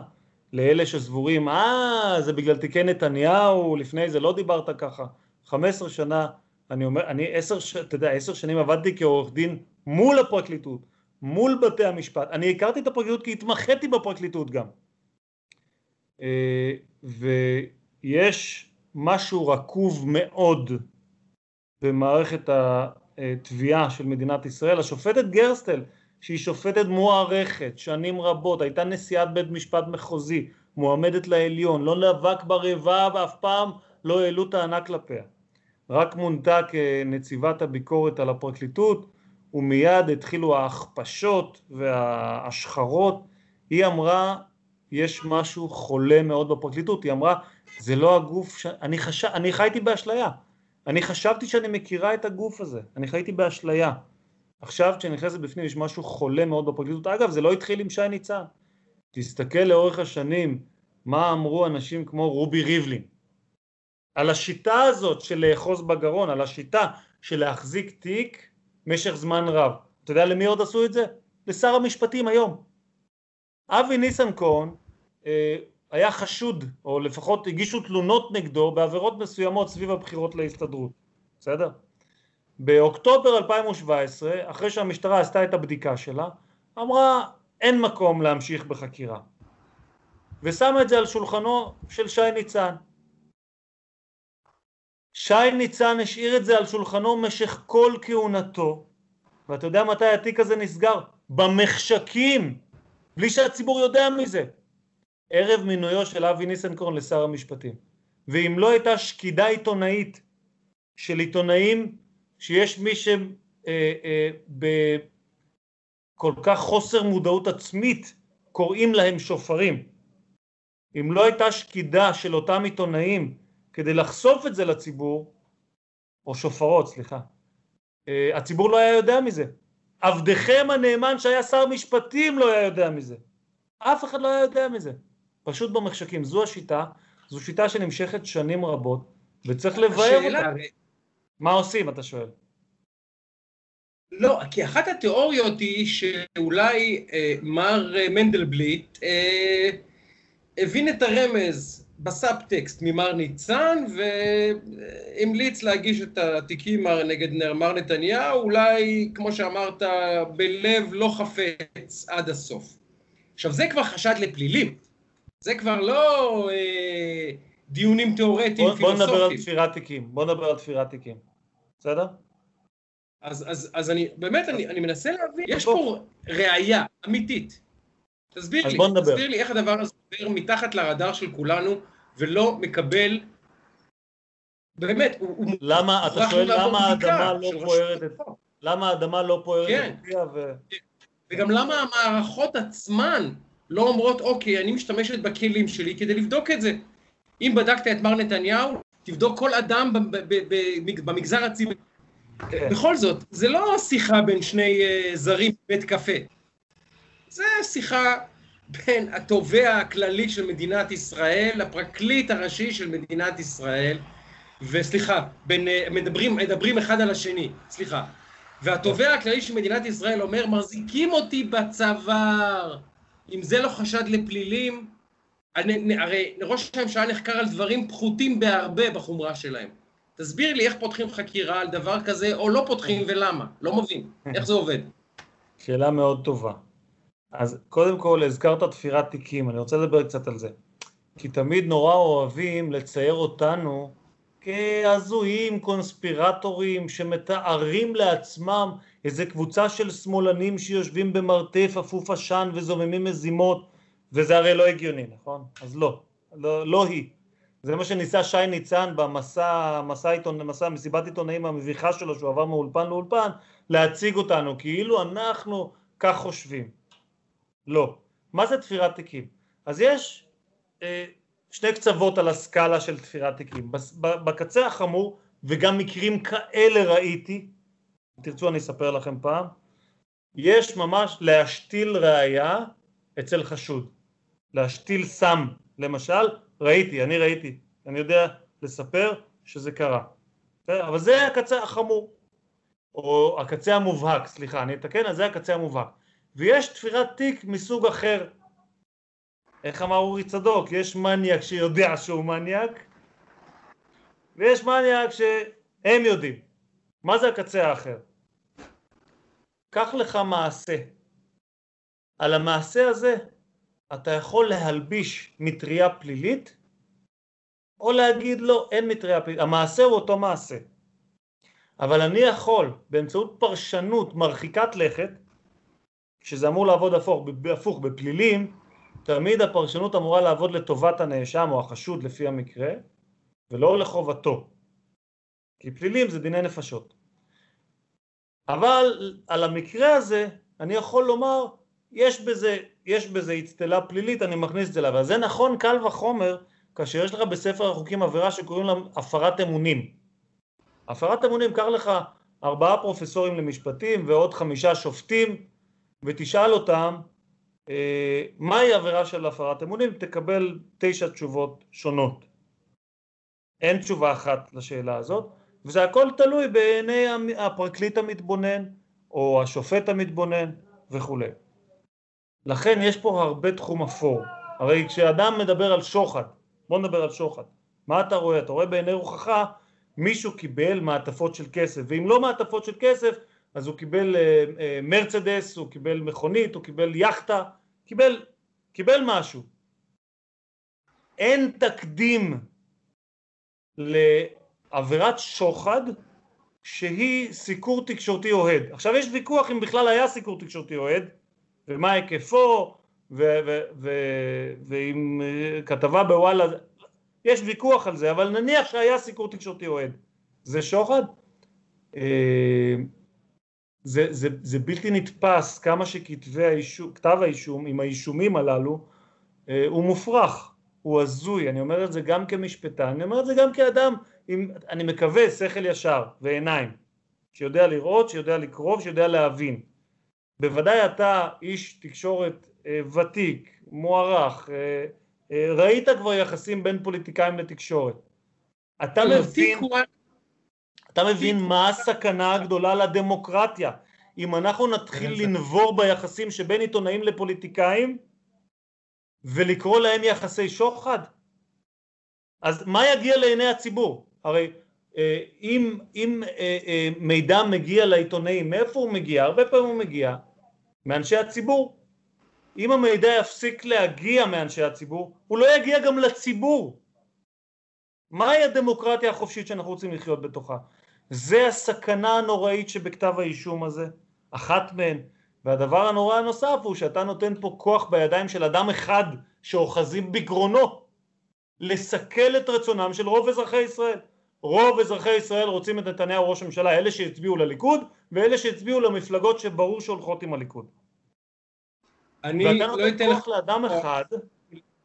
לאלה שסבורים, אה, זה בגלל תיקי נתניהו, לפני זה לא דיברת ככה. 15 שנה, אני אומר, אני עשר, אתה יודע, עשר שנים עבדתי כעורך דין מול הפרקליטות, מול בתי המשפט. אני הכרתי את הפרקליטות כי התמחיתי בפרקליטות גם. אה, ויש משהו רקוב מאוד במערכת התביעה של מדינת ישראל. השופטת גרסטל, שהיא שופטת מוערכת, שנים רבות, הייתה נשיאת בית משפט מחוזי, מועמדת לעליון, לא נאבק ברבע ואף פעם לא העלו טענה כלפיה. רק מונתה כנציבת הביקורת על הפרקליטות, ומיד התחילו ההכפשות וההשחרות. היא אמרה, יש משהו חולה מאוד בפרקליטות, היא אמרה, זה לא הגוף, ש... אני, חש... אני חייתי באשליה, אני חשבתי שאני מכירה את הגוף הזה, אני חייתי באשליה. עכשיו כשאני נכנסת בפנים יש משהו חולה מאוד בפרקליטות. אגב, זה לא התחיל עם שי ניצן. תסתכל לאורך השנים מה אמרו אנשים כמו רובי ריבלין. על השיטה הזאת של לאחוז בגרון, על השיטה של להחזיק תיק משך זמן רב. אתה יודע למי עוד עשו את זה? לשר המשפטים היום. אבי ניסנקורן אה, היה חשוד, או לפחות הגישו תלונות נגדו בעבירות מסוימות סביב הבחירות להסתדרות. בסדר? באוקטובר 2017, אחרי שהמשטרה עשתה את הבדיקה שלה, אמרה אין מקום להמשיך בחקירה. ושמה את זה על שולחנו של שי ניצן. שי ניצן השאיר את זה על שולחנו משך כל כהונתו, ואתה יודע מתי התיק הזה נסגר? במחשכים, בלי שהציבור יודע מזה. ערב מינויו של אבי ניסנקורן לשר המשפטים. ואם לא הייתה שקידה עיתונאית של עיתונאים שיש מי שבכל אה, כך חוסר מודעות עצמית קוראים להם שופרים. אם לא הייתה שקידה של אותם עיתונאים כדי לחשוף את זה לציבור, או שופרות, סליחה, אה, הציבור לא היה יודע מזה. עבדכם הנאמן שהיה שר משפטים לא היה יודע מזה. אף אחד לא היה יודע מזה. פשוט במחשכים. זו השיטה, זו שיטה שנמשכת שנים רבות, וצריך לבאר אותה. מה עושים, אתה שואל? לא, כי אחת התיאוריות היא שאולי אה, מר מנדלבליט אה, הבין את הרמז בסאבטקסט ממר ניצן והמליץ להגיש את התיקים נגד מר נתניהו, אולי, כמו שאמרת, בלב לא חפץ עד הסוף. עכשיו, זה כבר חשד לפלילים. זה כבר לא אה, דיונים תיאורטיים בוא, פילוסופיים. בוא נדבר על תפירת תיקים. בוא נדבר על תפירת תיקים. בסדר? אז, אז, אז אני, באמת, אני, אני מנסה להבין, יש פה ראייה אמיתית. תסביר לי, תסביר לי איך הדבר הזה עובר מתחת לרדאר של כולנו, ולא מקבל, באמת, הוא... למה, אתה שואל למה האדמה לא פוערת את... למה האדמה לא פוערת כן. ו... וגם למה המערכות עצמן לא אומרות, אוקיי, אני משתמשת בכלים שלי כדי לבדוק את זה. אם בדקת את מר נתניהו, תבדוק כל אדם במגזר הציבורי. כן. בכל זאת, זה לא שיחה בין שני uh, זרים בבית קפה. זה שיחה בין התובע הכללי של מדינת ישראל לפרקליט הראשי של מדינת ישראל, וסליחה, בין, uh, מדברים, מדברים אחד על השני, סליחה. והתובע הכללי של מדינת ישראל אומר, מחזיקים אותי בצוואר. אם זה לא חשד לפלילים, הרי ראש הממשלה נחקר על דברים פחותים בהרבה בחומרה שלהם. תסביר לי איך פותחים חקירה על דבר כזה, או לא פותחים ולמה. לא מבין. איך זה עובד? שאלה מאוד טובה. אז קודם כל, הזכרת תפירת תיקים, אני רוצה לדבר קצת על זה. כי תמיד נורא אוהבים לצייר אותנו כהזויים, קונספירטורים, שמתארים לעצמם איזה קבוצה של שמאלנים שיושבים במרתף אפוף עשן וזוממים מזימות, וזה הרי לא הגיוני, נכון? אז לא, לא, לא היא. זה מה שניסה שי ניצן במסע, מסע עיתון, מסע מסיבת עיתונאים המביכה שלו, שהוא עבר מאולפן לאולפן, להציג אותנו, כאילו אנחנו כך חושבים. לא. מה זה תפירת תיקים? אז יש אה, שני קצוות על הסקאלה של תפירת תיקים. בקצה החמור, וגם מקרים כאלה ראיתי, אם תרצו אני אספר לכם פעם, יש ממש להשתיל ראייה אצל חשוד. להשתיל סם, למשל, ראיתי, אני ראיתי, אני יודע לספר שזה קרה. אבל זה הקצה החמור, או הקצה המובהק, סליחה, אני אתקן, אז זה הקצה המובהק. ויש תפירת תיק מסוג אחר. איך אמר אורי צדוק? יש מניאק שיודע שהוא מניאק, ויש מניאק שהם יודעים. מה זה הקצה האחר? קח לך מעשה. על המעשה הזה אתה יכול להלביש מטריה פלילית, או להגיד לו אין מטריה פלילית, המעשה הוא אותו מעשה. אבל אני יכול באמצעות פרשנות מרחיקת לכת, שזה אמור לעבוד הפוך, הפוך בפלילים, תמיד הפרשנות אמורה לעבוד לטובת הנאשם או החשוד לפי המקרה, ולא לחובתו. כי פלילים זה דיני נפשות. אבל על המקרה הזה אני יכול לומר, יש בזה, יש בזה אצטלה פלילית, אני מכניס את זה אבל זה נכון קל וחומר כאשר יש לך בספר החוקים עבירה שקוראים לה הפרת אמונים. הפרת אמונים, קח לך ארבעה פרופסורים למשפטים ועוד חמישה שופטים ותשאל אותם אה, מהי עבירה של הפרת אמונים, תקבל תשע תשובות שונות. אין תשובה אחת לשאלה הזאת, וזה הכל תלוי בעיני הפרקליט המתבונן או השופט המתבונן וכולי. לכן יש פה הרבה תחום אפור. הרי כשאדם מדבר על שוחד, בוא נדבר על שוחד, מה אתה רואה? אתה רואה בעיני רוחך מישהו קיבל מעטפות של כסף, ואם לא מעטפות של כסף אז הוא קיבל אה, אה, מרצדס, הוא קיבל מכונית, הוא קיבל יאכטה, קיבל, קיבל משהו. אין תקדים לעבירת שוחד שהיא סיקור תקשורתי אוהד. עכשיו יש ויכוח אם בכלל היה סיקור תקשורתי אוהד ומה היקפו ועם אה, כתבה בוואלה, יש ויכוח על זה, אבל נניח שהיה סיקור תקשורתי אוהד. זה שוחד? אה, זה, זה, זה בלתי נתפס כמה שכתבי האישום, כתב האישום עם האישומים הללו אה, הוא מופרך, הוא הזוי, אני אומר את זה גם כמשפטן, אני אומר את זה גם כאדם עם, אני מקווה, שכל ישר ועיניים, שיודע לראות, שיודע לקרוב, שיודע להבין. בוודאי אתה איש תקשורת אה, ותיק, מוערך, אה, אה, ראית כבר יחסים בין פוליטיקאים לתקשורת. אתה מבין... אתה מבין מה הסכנה הגדולה לדמוקרטיה אם אנחנו נתחיל לנבור ביחסים שבין עיתונאים לפוליטיקאים ולקרוא להם יחסי שוחד? אז מה יגיע לעיני הציבור? הרי אה, אם, אם אה, אה, מידע מגיע לעיתונאים, מאיפה הוא מגיע? הרבה פעמים הוא מגיע מאנשי הציבור. אם המידע יפסיק להגיע מאנשי הציבור, הוא לא יגיע גם לציבור. מהי הדמוקרטיה החופשית שאנחנו רוצים לחיות בתוכה? זה הסכנה הנוראית שבכתב האישום הזה, אחת מהן. והדבר הנורא הנוסף הוא שאתה נותן פה כוח בידיים של אדם אחד שאוחזים בגרונו לסכל את רצונם של רוב אזרחי ישראל. רוב אזרחי ישראל רוצים את נתניהו ראש הממשלה, אלה שהצביעו לליכוד ואלה שהצביעו למפלגות שברור שהולכות עם הליכוד. אני ואתה לא נותן כוח לאדם אחד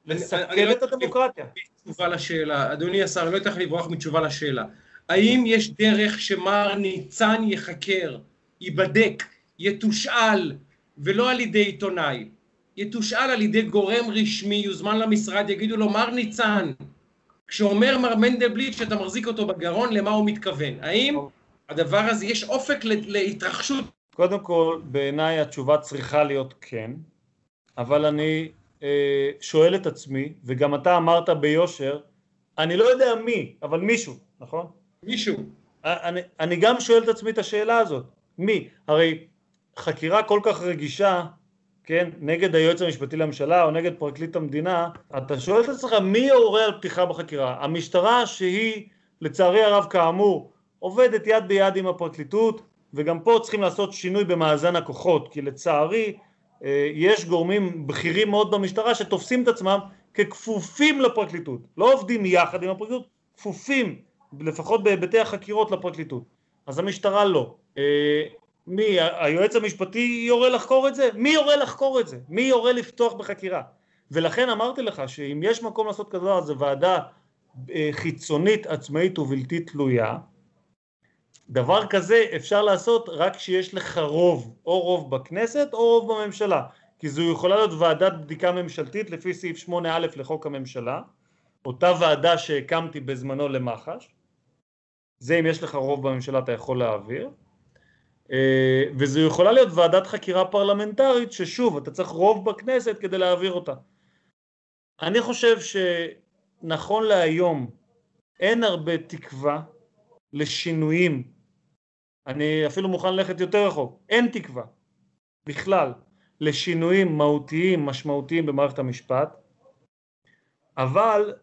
לסכל לא את הדמוקרטיה. תשובה לשאלה, אדוני השר, אני לא אתן לך לברוח מתשובה לשאלה. האם יש דרך שמר ניצן ייחקר, ייבדק, יתושאל, ולא על ידי עיתונאי, יתושאל על ידי גורם רשמי, יוזמן למשרד, יגידו לו, מר ניצן, כשאומר מר מנדלבליט שאתה מחזיק אותו בגרון, למה הוא מתכוון? האם הדבר הזה, יש אופק להתרחשות? קודם כל, בעיניי התשובה צריכה להיות כן, אבל אני אה, שואל את עצמי, וגם אתה אמרת ביושר, אני לא יודע מי, אבל מישהו, נכון? מישהו. אה, אני, אני גם שואל את עצמי את השאלה הזאת, מי? הרי חקירה כל כך רגישה, כן, נגד היועץ המשפטי לממשלה או נגד פרקליט המדינה, אתה שואל את עצמך מי יורה על פתיחה בחקירה? המשטרה שהיא, לצערי הרב כאמור, עובדת יד ביד עם הפרקליטות, וגם פה צריכים לעשות שינוי במאזן הכוחות, כי לצערי אה, יש גורמים בכירים מאוד במשטרה שתופסים את עצמם ככפופים לפרקליטות, לא עובדים יחד עם הפרקליטות, כפופים לפחות בהיבטי החקירות לפרקליטות, אז המשטרה לא. מי, היועץ המשפטי יורה לחקור את זה? מי יורה לחקור את זה? מי יורה לפתוח בחקירה? ולכן אמרתי לך שאם יש מקום לעשות כזה אז זו ועדה אה, חיצונית, עצמאית ובלתי תלויה, דבר כזה אפשר לעשות רק כשיש לך רוב, או רוב בכנסת או רוב בממשלה, כי זו יכולה להיות ועדת בדיקה ממשלתית לפי סעיף 8א לחוק הממשלה, אותה ועדה שהקמתי בזמנו למח"ש, זה אם יש לך רוב בממשלה אתה יכול להעביר, וזו יכולה להיות ועדת חקירה פרלמנטרית ששוב אתה צריך רוב בכנסת כדי להעביר אותה. אני חושב שנכון להיום אין הרבה תקווה לשינויים. אני אפילו מוכן ללכת יותר רחוק, אין תקווה בכלל לשינויים מהותיים משמעותיים במערכת המשפט, אבל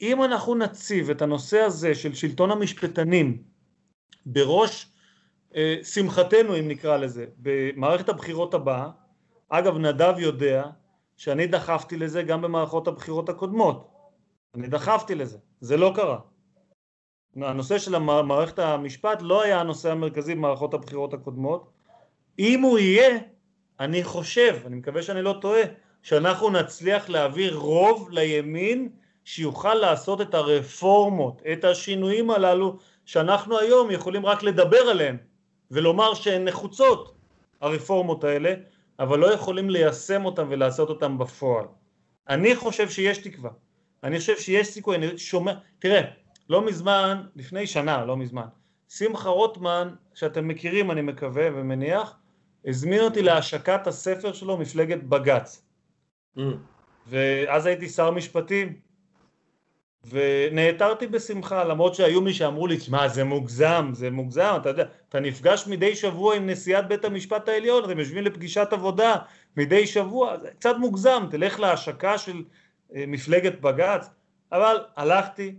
אם אנחנו נציב את הנושא הזה של שלטון המשפטנים בראש אה, שמחתנו אם נקרא לזה, במערכת הבחירות הבאה, אגב נדב יודע שאני דחפתי לזה גם במערכות הבחירות הקודמות, אני דחפתי לזה, זה לא קרה. הנושא של מערכת המשפט לא היה הנושא המרכזי במערכות הבחירות הקודמות. אם הוא יהיה, אני חושב, אני מקווה שאני לא טועה, שאנחנו נצליח להעביר רוב לימין שיוכל לעשות את הרפורמות, את השינויים הללו שאנחנו היום יכולים רק לדבר עליהם ולומר שהן נחוצות הרפורמות האלה, אבל לא יכולים ליישם אותן ולעשות אותן בפועל. אני חושב שיש תקווה, אני חושב שיש סיכוי, אני שומע, תראה, לא מזמן, לפני שנה, לא מזמן, שמחה רוטמן, שאתם מכירים אני מקווה ומניח, הזמין אותי להשקת הספר שלו מפלגת בג"ץ. Mm. ואז הייתי שר משפטים, ונעתרתי בשמחה, למרות שהיו מי שאמרו לי, שמע, זה מוגזם, זה מוגזם, אתה יודע, אתה נפגש מדי שבוע עם נשיאת בית המשפט העליון, אתם יושבים לפגישת עבודה מדי שבוע, זה קצת מוגזם, תלך להשקה של אה, מפלגת בג"ץ, אבל הלכתי,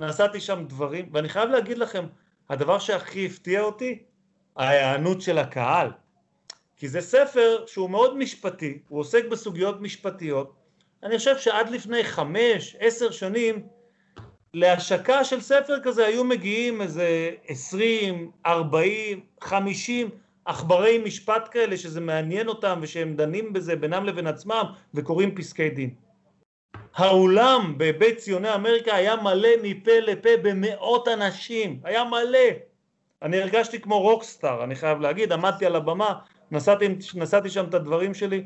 נעשיתי שם דברים, ואני חייב להגיד לכם, הדבר שהכי הפתיע אותי, ההיענות של הקהל. כי זה ספר שהוא מאוד משפטי, הוא עוסק בסוגיות משפטיות. אני חושב שעד לפני חמש, עשר שנים, להשקה של ספר כזה היו מגיעים איזה עשרים, ארבעים, חמישים עכברי משפט כאלה שזה מעניין אותם ושהם דנים בזה בינם לבין עצמם וקוראים פסקי דין. האולם בבית ציוני אמריקה היה מלא מפה לפה במאות אנשים, היה מלא. אני הרגשתי כמו רוקסטאר, אני חייב להגיד, עמדתי על הבמה, נשאתי, נשאתי שם את הדברים שלי.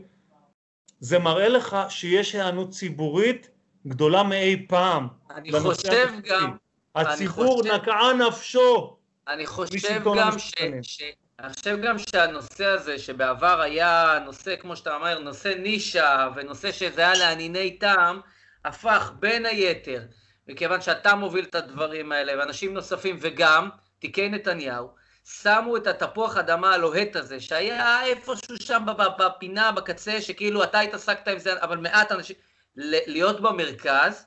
זה מראה לך שיש היענות ציבורית גדולה מאי פעם. אני חושב גם... הציבור חושב, נקעה נפשו. אני חושב גם ש, ש... אני חושב גם שהנושא הזה, שבעבר היה נושא, כמו שאתה אומר, נושא נישה, ונושא שזה היה לענייני טעם, הפך בין היתר, מכיוון שאתה מוביל את הדברים האלה, ואנשים נוספים, וגם תיקי נתניהו, שמו את התפוח אדמה הלוהט הזה, שהיה איפשהו שם בפינה, בקצה, שכאילו אתה התעסקת עם זה, אבל מעט אנשים, להיות במרכז,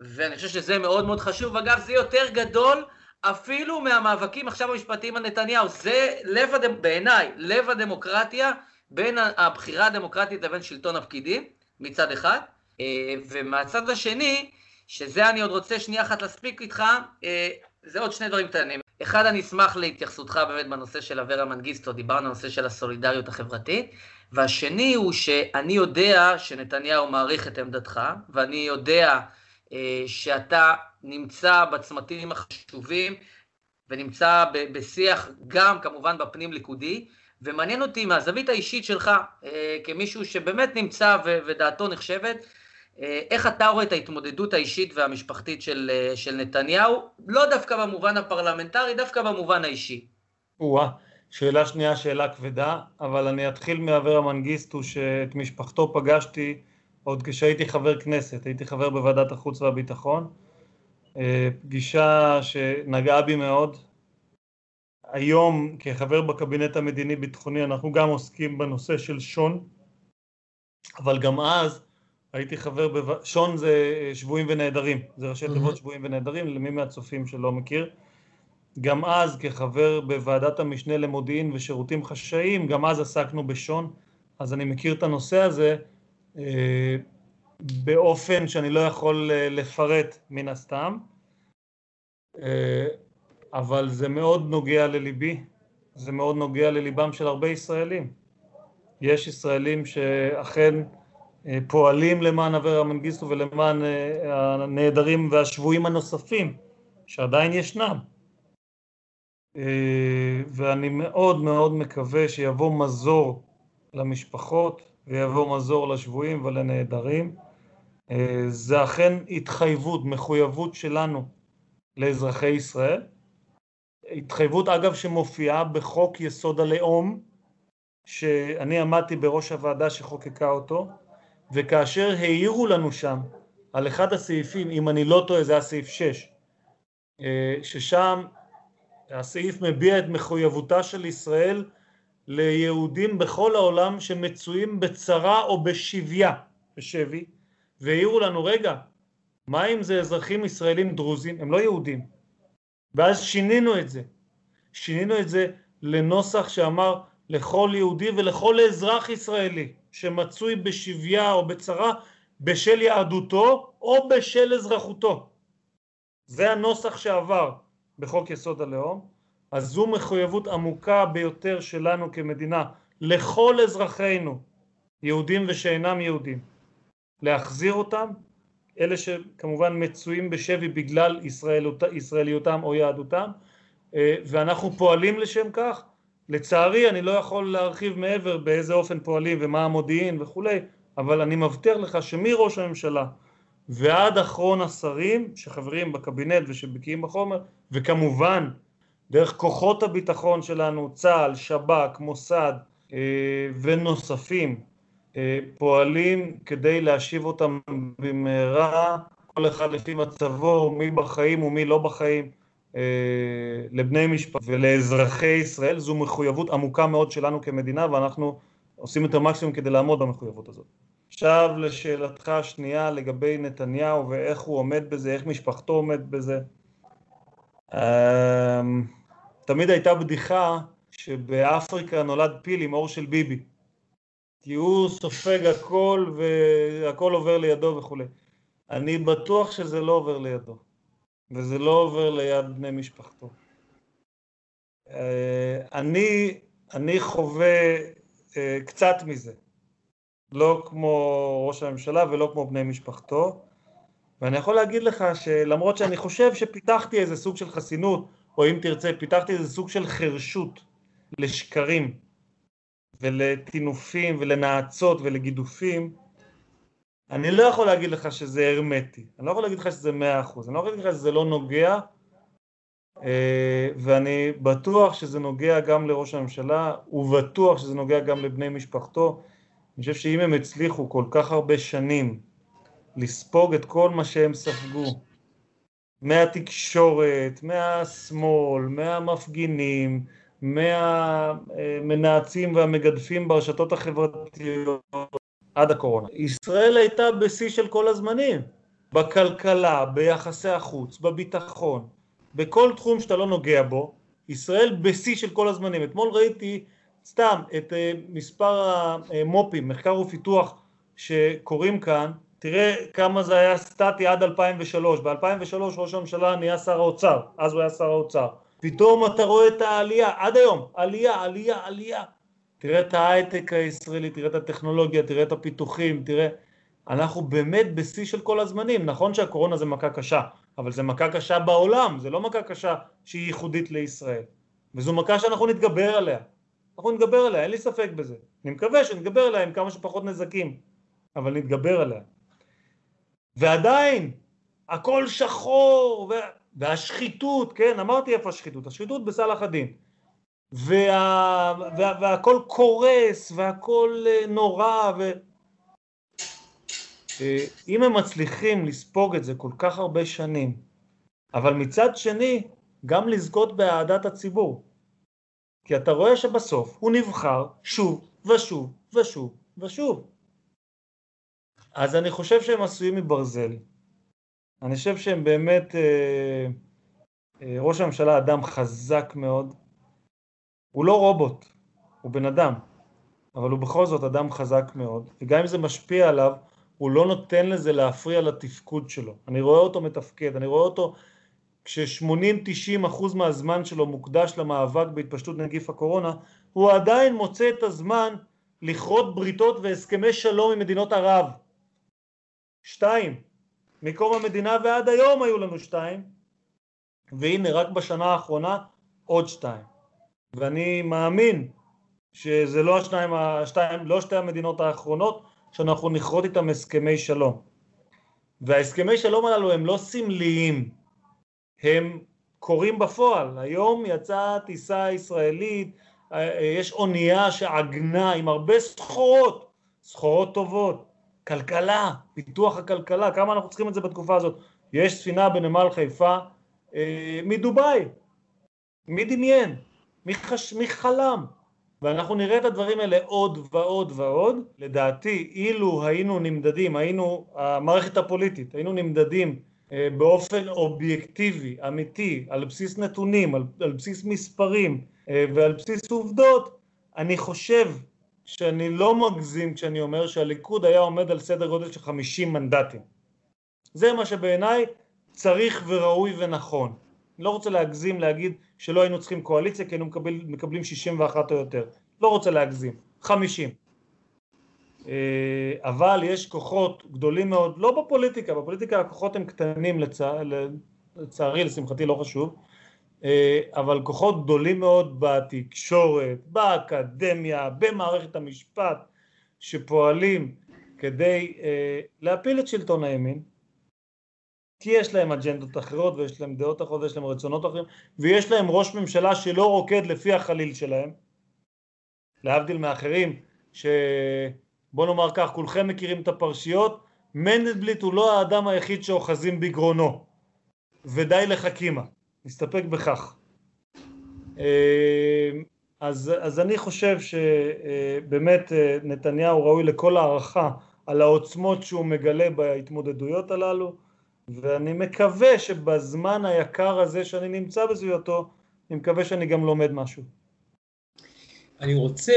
ואני חושב שזה מאוד מאוד חשוב. אגב, זה יותר גדול אפילו מהמאבקים עכשיו המשפטיים על נתניהו. זה לב, הדמ... בעיניי, לב הדמוקרטיה, בין הבחירה הדמוקרטית לבין שלטון הפקידים, מצד אחד, אה, ומהצד השני, שזה אני עוד רוצה שנייה אחת להספיק איתך, אה, זה עוד שני דברים קטנים. אחד, אני אשמח להתייחסותך באמת בנושא של אברה מנגיסטו, דיברנו על הנושא של הסולידריות החברתית, והשני הוא שאני יודע שנתניהו מעריך את עמדתך, ואני יודע אה, שאתה נמצא בצמתים החשובים, ונמצא בשיח גם כמובן בפנים ליכודי, ומעניין אותי מהזווית האישית שלך, כמישהו שבאמת נמצא ודעתו נחשבת, אה, איך אתה רואה את ההתמודדות האישית והמשפחתית של, אה, של נתניהו, לא דווקא במובן הפרלמנטרי, דווקא במובן האישי. או-אה, שאלה שנייה, שאלה כבדה, אבל אני אתחיל מאברה מנגיסטו, שאת משפחתו פגשתי עוד כשהייתי חבר כנסת, הייתי חבר בוועדת החוץ והביטחון. אה, פגישה שנגעה בי מאוד. היום כחבר בקבינט המדיני-ביטחוני אנחנו גם עוסקים בנושא של שון, אבל גם אז הייתי חבר, בו... שון זה שבויים ונעדרים, זה ראשי תיבות שבויים ונעדרים, למי מהצופים שלא מכיר. גם אז כחבר בוועדת המשנה למודיעין ושירותים חשאיים, גם אז עסקנו בשון, אז אני מכיר את הנושא הזה אה, באופן שאני לא יכול אה, לפרט מן הסתם, אה, אבל זה מאוד נוגע לליבי, זה מאוד נוגע לליבם של הרבה ישראלים. יש ישראלים שאכן פועלים למען אברה מנגיסטו ולמען הנעדרים והשבויים הנוספים שעדיין ישנם. ואני מאוד מאוד מקווה שיבוא מזור למשפחות ויבוא מזור לשבויים ולנעדרים. זה אכן התחייבות, מחויבות שלנו לאזרחי ישראל. התחייבות אגב שמופיעה בחוק יסוד הלאום, שאני עמדתי בראש הוועדה שחוקקה אותו, וכאשר העירו לנו שם על אחד הסעיפים, אם אני לא טועה זה היה סעיף 6, ששם הסעיף מביע את מחויבותה של ישראל ליהודים בכל העולם שמצויים בצרה או בשביה, בשבי, והעירו לנו, רגע, מה אם זה אזרחים ישראלים דרוזים? הם לא יהודים. ואז שינינו את זה. שינינו את זה לנוסח שאמר לכל יהודי ולכל אזרח ישראלי שמצוי בשביה או בצרה בשל יהדותו או בשל אזרחותו. זה הנוסח שעבר בחוק יסוד הלאום. אז זו מחויבות עמוקה ביותר שלנו כמדינה לכל אזרחינו, יהודים ושאינם יהודים, להחזיר אותם, אלה שכמובן מצויים בשבי בגלל ישראליות, ישראליותם או יהדותם, אה, ואנחנו פועלים לשם כך. לצערי אני לא יכול להרחיב מעבר באיזה אופן פועלים ומה המודיעין וכולי, אבל אני מבטיח לך שמראש הממשלה ועד אחרון השרים שחברים בקבינט ושבקיאים בחומר, וכמובן דרך כוחות הביטחון שלנו, צה"ל, שב"כ, מוסד אה, ונוספים אה, פועלים כדי להשיב אותם במהרה, כל אחד לפי מצבו, מי בחיים ומי לא בחיים, אה, לבני משפחה ולאזרחי ישראל. זו מחויבות עמוקה מאוד שלנו כמדינה ואנחנו עושים את המקסימום כדי לעמוד במחויבות הזאת. עכשיו לשאלתך השנייה לגבי נתניהו ואיך הוא עומד בזה, איך משפחתו עומד בזה. תמיד הייתה בדיחה שבאפריקה נולד פיל עם עור של ביבי. כי הוא סופג הכל והכל עובר לידו וכולי. אני בטוח שזה לא עובר לידו, וזה לא עובר ליד בני משפחתו. אה, אני, אני חווה אה, קצת מזה, לא כמו ראש הממשלה ולא כמו בני משפחתו, ואני יכול להגיד לך שלמרות שאני חושב שפיתחתי איזה סוג של חסינות, או אם תרצה, פיתחתי איזה סוג של חרשות לשקרים ולטינופים ולנאצות ולגידופים, אני לא יכול להגיד לך שזה הרמטי, אני לא יכול להגיד לך שזה מאה אחוז, אני לא יכול להגיד לך שזה לא נוגע, אה, ואני בטוח שזה נוגע גם לראש הממשלה, ובטוח שזה נוגע גם לבני משפחתו. אני חושב שאם הם הצליחו כל כך הרבה שנים לספוג את כל מה שהם ספגו, מהתקשורת, מהשמאל, מהמפגינים, מהמנאצים והמגדפים ברשתות החברתיות עד הקורונה. ישראל הייתה בשיא של כל הזמנים, בכלכלה, ביחסי החוץ, בביטחון, בכל תחום שאתה לא נוגע בו, ישראל בשיא של כל הזמנים. אתמול ראיתי סתם את אה, מספר המו"פים, מחקר ופיתוח שקורים כאן, תראה כמה זה היה סטטי עד 2003, ב-2003 ראש הממשלה נהיה שר האוצר, אז הוא היה שר האוצר, פתאום אתה רואה את העלייה, עד היום, עלייה, עלייה, עלייה, תראה את ההייטק הישראלי, תראה את הטכנולוגיה, תראה את הפיתוחים, תראה, אנחנו באמת בשיא של כל הזמנים, נכון שהקורונה זה מכה קשה, אבל זה מכה קשה בעולם, זה לא מכה קשה שהיא ייחודית לישראל, וזו מכה שאנחנו נתגבר עליה, אנחנו נתגבר עליה, אין לי ספק בזה, אני מקווה שנתגבר עליה עם כמה שפחות נזקים, אבל נתגבר עליה. ועדיין הכל שחור, והשחיתות, כן, אמרתי איפה השחיתות, השחיתות בסלאח א-דין. וה, וה, והכל קורס והכל אה, נורא ו... אה, אם הם מצליחים לספוג את זה כל כך הרבה שנים, אבל מצד שני גם לזכות באהדת הציבור, כי אתה רואה שבסוף הוא נבחר שוב ושוב ושוב ושוב. אז אני חושב שהם עשויים מברזל. אני חושב שהם באמת, אה, אה, ראש הממשלה אדם חזק מאוד. הוא לא רובוט, הוא בן אדם, אבל הוא בכל זאת אדם חזק מאוד, וגם אם זה משפיע עליו, הוא לא נותן לזה להפריע לתפקוד שלו. אני רואה אותו מתפקד, אני רואה אותו כש-80-90 אחוז מהזמן שלו מוקדש למאבק בהתפשטות נגיף הקורונה, הוא עדיין מוצא את הזמן לכרות בריתות והסכמי שלום עם מדינות ערב. שתיים, מקום המדינה ועד היום היו לנו שתיים, והנה רק בשנה האחרונה עוד שתיים. ואני מאמין שזה לא השניים, השתיים, לא שתי המדינות האחרונות, שאנחנו נכרות איתם הסכמי שלום. וההסכמי שלום הללו הם לא סמליים, הם קורים בפועל. היום יצאה טיסה ישראלית, יש אונייה שעגנה עם הרבה סחורות, סחורות טובות, כלכלה, פיתוח הכלכלה, כמה אנחנו צריכים את זה בתקופה הזאת. יש ספינה בנמל חיפה אה, מדובאי, מי דמיין? מי, חש... מי חלם? ואנחנו נראה את הדברים האלה עוד ועוד ועוד. לדעתי, אילו היינו נמדדים, היינו, המערכת הפוליטית, היינו נמדדים אה, באופן אובייקטיבי, אמיתי, על בסיס נתונים, על, על בסיס מספרים אה, ועל בסיס עובדות, אני חושב שאני לא מגזים כשאני אומר שהליכוד היה עומד על סדר גודל של 50 מנדטים. זה מה שבעיניי צריך וראוי ונכון. אני לא רוצה להגזים להגיד שלא היינו צריכים קואליציה כי היינו מקבל, מקבלים 61 או יותר. לא רוצה להגזים. 50. אה, אבל יש כוחות גדולים מאוד, לא בפוליטיקה, בפוליטיקה הכוחות הם קטנים לצע... לצערי, לשמחתי לא חשוב, אה, אבל כוחות גדולים מאוד בתקשורת, באקדמיה, במערכת המשפט, שפועלים כדי אה, להפיל את שלטון הימין, כי יש להם אג'נדות אחרות ויש להם דעות אחרות ויש להם רצונות אחרים ויש להם ראש ממשלה שלא רוקד לפי החליל שלהם להבדיל מאחרים שבוא נאמר כך כולכם מכירים את הפרשיות מנדלבליט הוא לא האדם היחיד שאוחזים בגרונו. ודי לחכימה. נסתפק בכך. אה, אז, אז אני חושב שבאמת אה, נתניהו ראוי לכל הערכה על העוצמות שהוא מגלה בהתמודדויות הללו ואני מקווה שבזמן היקר הזה שאני נמצא בסביבתו, אני מקווה שאני גם לומד משהו. אני רוצה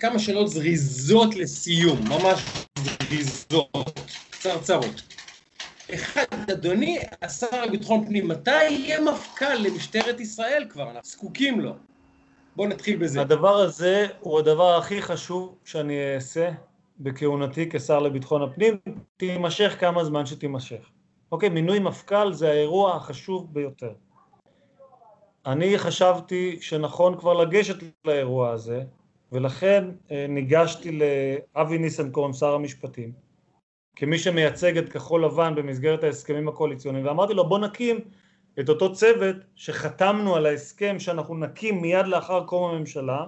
כמה שאלות זריזות לסיום, ממש זריזות, קצרצרות. אחד, אדוני השר לביטחון פנים, מתי יהיה מפכ"ל למשטרת ישראל כבר? אנחנו זקוקים לו. בואו נתחיל בזה. הדבר הזה הוא הדבר הכי חשוב שאני אעשה בכהונתי כשר לביטחון הפנים, תימשך כמה זמן שתימשך. אוקיי, מינוי מפכ"ל זה האירוע החשוב ביותר. אני חשבתי שנכון כבר לגשת לאירוע הזה, ולכן אה, ניגשתי לאבי ניסנקורן, שר המשפטים, כמי שמייצג את כחול לבן במסגרת ההסכמים הקואליציוניים, ואמרתי לו בוא נקים את אותו צוות שחתמנו על ההסכם שאנחנו נקים מיד לאחר קום הממשלה,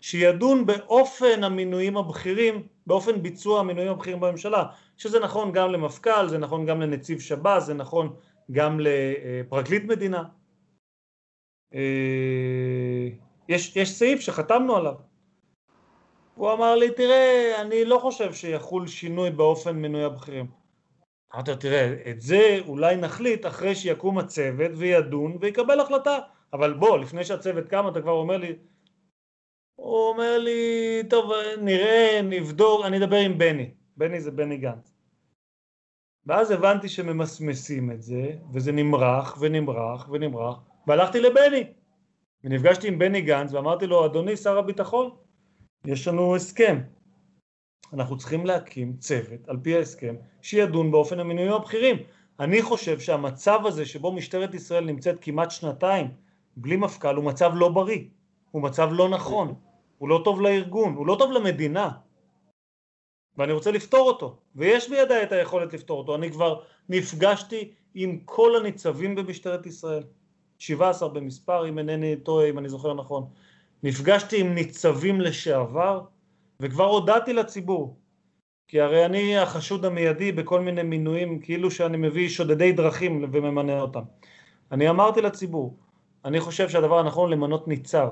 שידון באופן המינויים הבכירים, באופן ביצוע המינויים הבכירים בממשלה, שזה נכון גם למפכ"ל, זה נכון גם לנציב שב"ס, זה נכון גם לפרקליט מדינה. אה, יש, יש סעיף שחתמנו עליו. הוא אמר לי, תראה, אני לא חושב שיחול שינוי באופן מינוי הבכירים. אמרתי לו, תראה, את זה אולי נחליט אחרי שיקום הצוות וידון ויקבל החלטה. אבל בוא, לפני שהצוות קם, אתה כבר אומר לי, הוא אומר לי, טוב, נראה, נבדוק, אני אדבר עם בני. בני זה בני גנץ. ואז הבנתי שממסמסים את זה, וזה נמרח ונמרח ונמרח, והלכתי לבני. ונפגשתי עם בני גנץ ואמרתי לו, אדוני שר הביטחון, יש לנו הסכם. אנחנו צריכים להקים צוות, על פי ההסכם, שידון באופן המינויים הבכירים. אני חושב שהמצב הזה שבו משטרת ישראל נמצאת כמעט שנתיים בלי מפכ"ל הוא מצב לא בריא, הוא מצב לא נכון, הוא לא טוב לארגון, הוא לא טוב למדינה. ואני רוצה לפתור אותו, ויש בידיי את היכולת לפתור אותו. אני כבר נפגשתי עם כל הניצבים במשטרת ישראל, 17 במספר, אם אינני טועה, אם אני זוכר נכון, נפגשתי עם ניצבים לשעבר, וכבר הודעתי לציבור, כי הרי אני החשוד המיידי בכל מיני מינויים, כאילו שאני מביא שודדי דרכים וממנה אותם. אני אמרתי לציבור, אני חושב שהדבר הנכון למנות ניצב.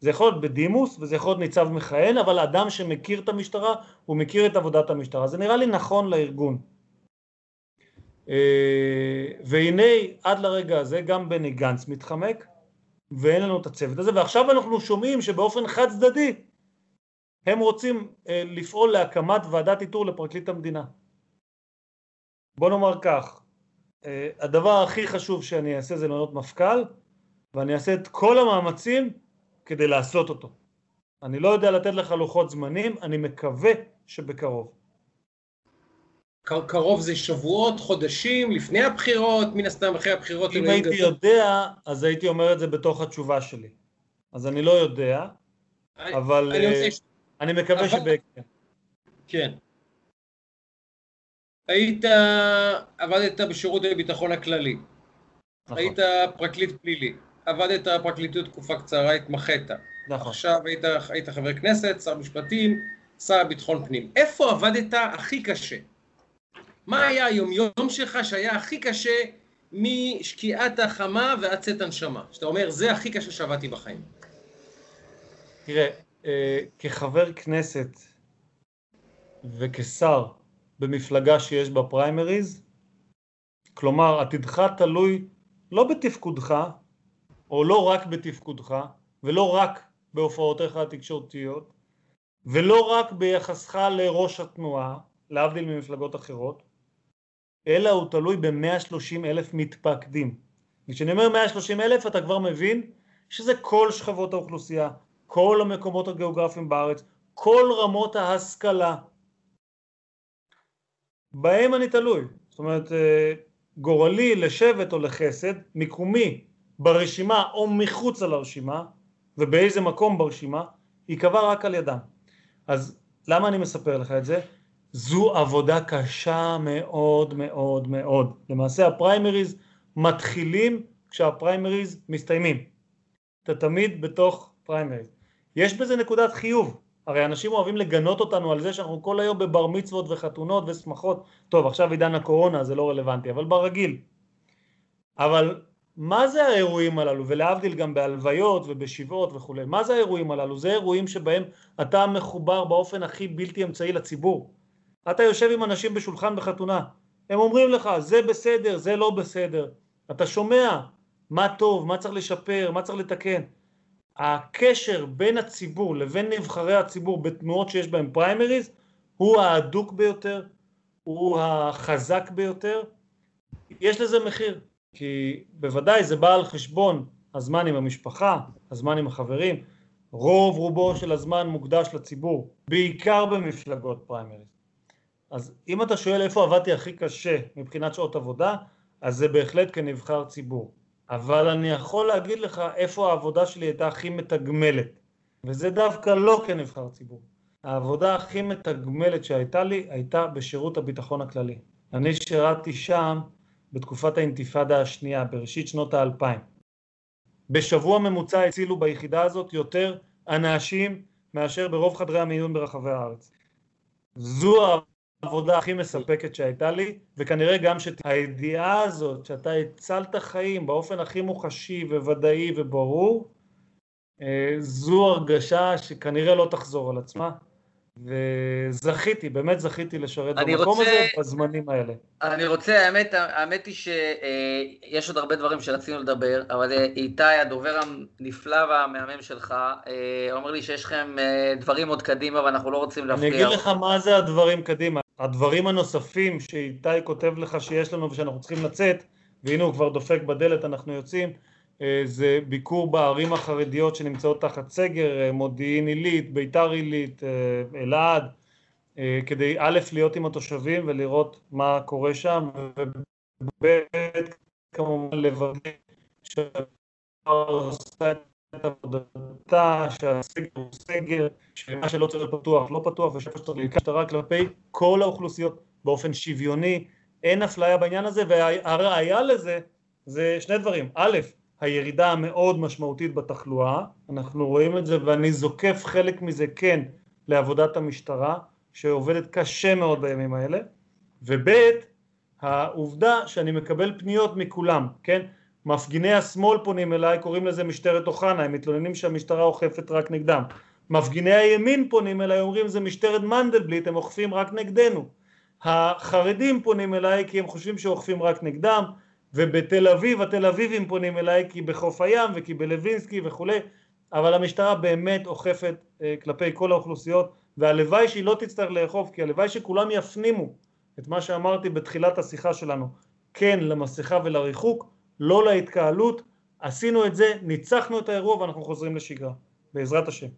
זה יכול להיות בדימוס וזה יכול להיות ניצב מכהן, אבל אדם שמכיר את המשטרה, הוא מכיר את עבודת המשטרה. זה נראה לי נכון לארגון. אה, והנה עד לרגע הזה גם בני גנץ מתחמק ואין לנו את הצוות הזה ועכשיו אנחנו שומעים שבאופן חד צדדי הם רוצים אה, לפעול להקמת ועדת איתור לפרקליט המדינה. בוא נאמר כך, אה, הדבר הכי חשוב שאני אעשה זה למנות מפכ"ל ואני אעשה את כל המאמצים כדי לעשות אותו. אני לא יודע לתת לך לוחות זמנים, אני מקווה שבקרוב. קרוב זה שבועות, חודשים, לפני הבחירות, מן הסתם אחרי הבחירות. אם הייתי גדול. יודע, אז הייתי אומר את זה בתוך התשובה שלי. אז אני לא יודע, אני, אבל אני, uh, ש... אני מקווה אבל... שבהקדם. כן. היית, עבדת בשירות הביטחון הכללי. נכון. היית פרקליט פלילי. עבדת בפרקליטות תקופה קצרה, התמחית. נכון. עכשיו היית, היית חבר כנסת, שר משפטים, שר ביטחון פנים. איפה עבדת הכי קשה? מה היה היומיום שלך שהיה הכי קשה משקיעת החמה ועד צאת הנשמה? שאתה אומר, זה הכי קשה שעבדתי בחיים. תראה, אה, כחבר כנסת וכשר במפלגה שיש בה פריימריז, כלומר עתידך תלוי לא בתפקודך, או לא רק בתפקודך, ולא רק בהופעותיך התקשורתיות, ולא רק ביחסך לראש התנועה, להבדיל ממפלגות אחרות, אלא הוא תלוי ב-130 אלף מתפקדים. וכשאני אומר 130 אלף אתה כבר מבין שזה כל שכבות האוכלוסייה, כל המקומות הגיאוגרפיים בארץ, כל רמות ההשכלה. בהם אני תלוי. זאת אומרת, אה, גורלי לשבט או לחסד, מיקומי ברשימה או מחוץ לרשימה, ובאיזה מקום ברשימה, ייקבע רק על ידם. אז למה אני מספר לך את זה? זו עבודה קשה מאוד מאוד מאוד. למעשה הפריימריז מתחילים כשהפריימריז מסתיימים. אתה תמיד בתוך פריימריז. יש בזה נקודת חיוב, הרי אנשים אוהבים לגנות אותנו על זה שאנחנו כל היום בבר מצוות וחתונות ושמחות. טוב, עכשיו עידן הקורונה זה לא רלוונטי, אבל ברגיל. אבל מה זה האירועים הללו, ולהבדיל גם בהלוויות ובשבעות וכולי, מה זה האירועים הללו? זה אירועים שבהם אתה מחובר באופן הכי בלתי אמצעי לציבור. אתה יושב עם אנשים בשולחן בחתונה, הם אומרים לך זה בסדר, זה לא בסדר, אתה שומע מה טוב, מה צריך לשפר, מה צריך לתקן. הקשר בין הציבור לבין נבחרי הציבור בתנועות שיש בהן פריימריז הוא ההדוק ביותר, הוא החזק ביותר, יש לזה מחיר, כי בוודאי זה בא על חשבון הזמן עם המשפחה, הזמן עם החברים, רוב רובו של הזמן מוקדש לציבור, בעיקר במפלגות פריימריז. אז אם אתה שואל איפה עבדתי הכי קשה מבחינת שעות עבודה, אז זה בהחלט כנבחר ציבור. אבל אני יכול להגיד לך איפה העבודה שלי הייתה הכי מתגמלת, וזה דווקא לא כנבחר ציבור. העבודה הכי מתגמלת שהייתה לי הייתה בשירות הביטחון הכללי. אני שירתתי שם בתקופת האינתיפאדה השנייה, בראשית שנות האלפיים. בשבוע ממוצע הצילו ביחידה הזאת יותר אנשים מאשר ברוב חדרי המיון ברחבי הארץ. זו העבודה הכי מספקת שהייתה לי, וכנראה גם שהידיעה הזאת שאתה הצלת חיים באופן הכי מוחשי וודאי וברור, אה, זו הרגשה שכנראה לא תחזור על עצמה. וזכיתי, באמת זכיתי לשרת במקום רוצה, הזה בזמנים האלה. אני רוצה, האמת, האמת היא שיש אה, עוד הרבה דברים שרצינו לדבר, אבל אה, איתי, הדובר הנפלא והמהמם שלך, אומר לי שיש לכם דברים עוד קדימה ואנחנו לא רוצים להפריע. אני אגיד לך מה זה הדברים קדימה. הדברים הנוספים שאיתי כותב לך שיש לנו ושאנחנו צריכים לצאת, והנה הוא כבר דופק בדלת, אנחנו יוצאים, אה, זה ביקור בערים החרדיות שנמצאות תחת סגר, אה, מודיעין עילית, ביתר עילית, אה, אלעד, כדי א', להיות עם התושבים ולראות מה קורה שם, וב', כמובן לוודא שהדבר עושה את עבודתה, שהסגר הוא סגר, שמה שלא צריך להיות פתוח לא פתוח, ושאיפה שצריך להיקח משטרה כלפי כל האוכלוסיות באופן שוויוני, אין אפליה בעניין הזה, והראיה לזה זה שני דברים, א', הירידה המאוד משמעותית בתחלואה, אנחנו רואים את זה ואני זוקף חלק מזה כן לעבודת המשטרה שעובדת קשה מאוד בימים האלה, וב' העובדה שאני מקבל פניות מכולם, כן? מפגיני השמאל פונים אליי, קוראים לזה משטרת אוחנה, הם מתלוננים שהמשטרה אוכפת רק נגדם. מפגיני הימין פונים אליי, אומרים זה משטרת מנדלבליט, הם אוכפים רק נגדנו. החרדים פונים אליי כי הם חושבים שאוכפים רק נגדם, ובתל אביב התל אביבים פונים אליי כי בחוף הים וכי בלווינסקי וכולי, אבל המשטרה באמת אוכפת אה, כלפי כל האוכלוסיות, והלוואי שהיא לא תצטרך לאכוף, כי הלוואי שכולם יפנימו את מה שאמרתי בתחילת השיחה שלנו, כן למסכה ולריחוק, לא להתקהלות, עשינו את זה, ניצחנו את האירוע ואנחנו חוזרים לשגרה, בעזרת השם.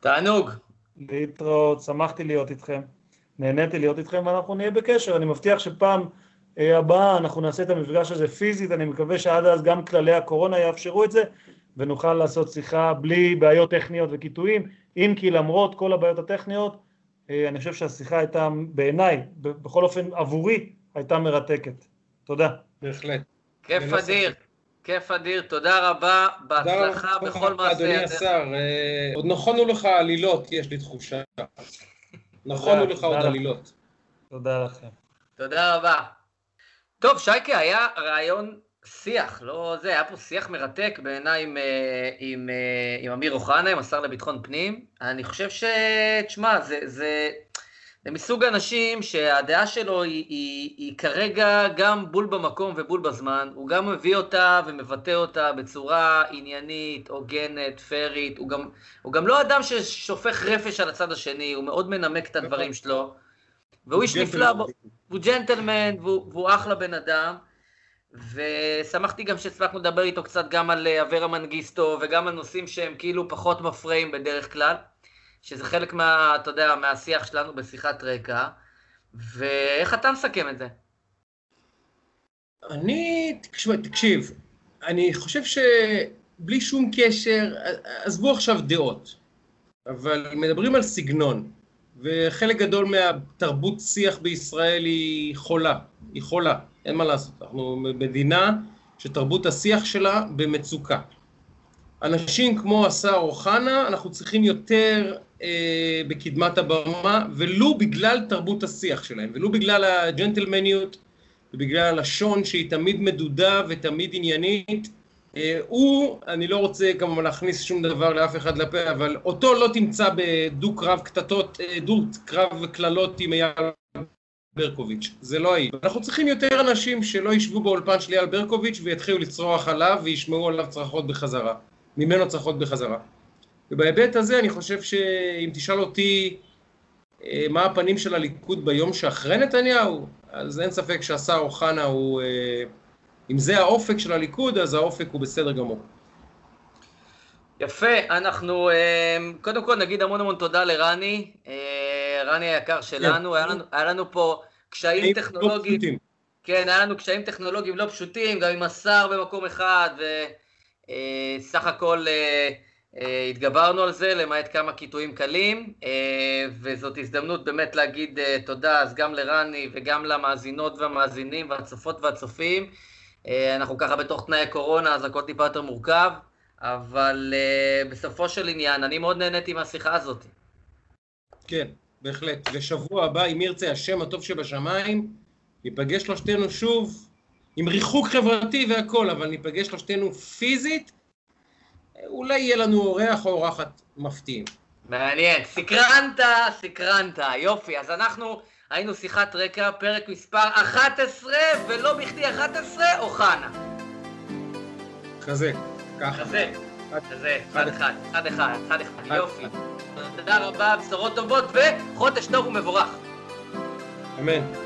תענוג. להתראות, שמחתי להיות איתכם, נהניתי להיות איתכם ואנחנו נהיה בקשר, אני מבטיח שפעם אה, הבאה אנחנו נעשה את המפגש הזה פיזית, אני מקווה שעד אז גם כללי הקורונה יאפשרו את זה ונוכל לעשות שיחה בלי בעיות טכניות וקיטויים, אם כי למרות כל הבעיות הטכניות, אה, אני חושב שהשיחה הייתה בעיניי, בכל אופן עבורי, הייתה מרתקת. תודה. בהחלט. כיף אדיר. כיף אדיר, תודה רבה, בהצלחה בכל מעשה. אדוני השר, אה, עוד נכונו לך עלילות, יש לי תחושה. נכונו לך עוד עלילות. תודה לכם. תודה רבה. טוב, שייקה, היה רעיון שיח, לא זה, היה פה שיח מרתק בעיניי עם, אה, עם, אה, עם אמיר אוחנה, עם השר לביטחון פנים. אני חושב ש... תשמע, זה, זה, זה מסוג האנשים שהדעה שלו היא, היא, היא כרגע גם בול במקום ובול בזמן, הוא גם מביא אותה ומבטא אותה בצורה עניינית, הוגנת, פיירית, הוא גם, הוא גם לא אדם ששופך רפש על הצד השני, הוא מאוד מנמק את הדברים נכון. שלו, והוא איש נפלא, הוא ג'נטלמן והוא, והוא אחלה בן אדם. ושמחתי גם שהצלחנו לדבר איתו קצת גם על אה, אברה מנגיסטו וגם על נושאים שהם כאילו פחות מפריעים בדרך כלל. שזה חלק מה, אתה יודע, מהשיח שלנו בשיחת רקע, ואיך אתה מסכם את זה? אני, תקשיב, תקשיב, אני חושב שבלי שום קשר, עזבו עכשיו דעות, אבל מדברים על סגנון, וחלק גדול מהתרבות שיח בישראל היא חולה, היא חולה, אין מה לעשות, אנחנו מדינה שתרבות השיח שלה במצוקה. אנשים כמו השר אוחנה, אנחנו צריכים יותר אה, בקדמת הבמה, ולו בגלל תרבות השיח שלהם, ולו בגלל הג'נטלמניות ובגלל הלשון שהיא תמיד מדודה ותמיד עניינית. אה, הוא, אני לא רוצה כמובן להכניס שום דבר לאף אחד לפה, אבל אותו לא תמצא בדו-קרב קטטות, אה, דו-קרב קללות עם אייל ברקוביץ', זה לא היא. אנחנו צריכים יותר אנשים שלא ישבו באולפן של אייל ברקוביץ' ויתחילו לצרוח עליו וישמעו עליו צרחות בחזרה, ממנו צרחות בחזרה. ובהיבט הזה אני חושב שאם תשאל אותי אה, מה הפנים של הליכוד ביום שאחרי נתניהו, אז אין ספק שהשר אוחנה הוא, אה, אם זה האופק של הליכוד, אז האופק הוא בסדר גמור. יפה, אנחנו אה, קודם כל נגיד המון המון תודה לרני, רני היקר שלנו, כן. היה, לנו, היה לנו פה קשיים לא טכנולוגיים, לא כן, היה לנו קשיים טכנולוגיים לא פשוטים, גם עם השר במקום אחד, וסך הכל התגברנו על זה, למעט כמה קיטויים קלים, אה, וזאת הזדמנות באמת להגיד אה, תודה אז גם לרני וגם למאזינות והמאזינים והצופות והצופים. אנחנו ככה בתוך תנאי קורונה, אז הכל טיפה יותר מורכב, אבל בסופו של עניין, אני מאוד נהניתי מהשיחה הזאת. כן, בהחלט. ושבוע הבא, אם ירצה השם הטוב שבשמיים, ניפגש שלושתנו שוב, עם ריחוק חברתי והכל, אבל ניפגש שלושתנו פיזית. אולי יהיה לנו אורח או אורחת מפתיעים. מעניין, סקרנת, סקרנת, יופי. אז אנחנו היינו שיחת רקע, פרק מספר 11, ולא בכדי 11, אוחנה. חזק, ככה. חזק, חזק, אחד אחד, אחד אחד, אחד אחד, יופי. תודה רבה, בשורות טובות וחודש טוב ומבורך. אמן.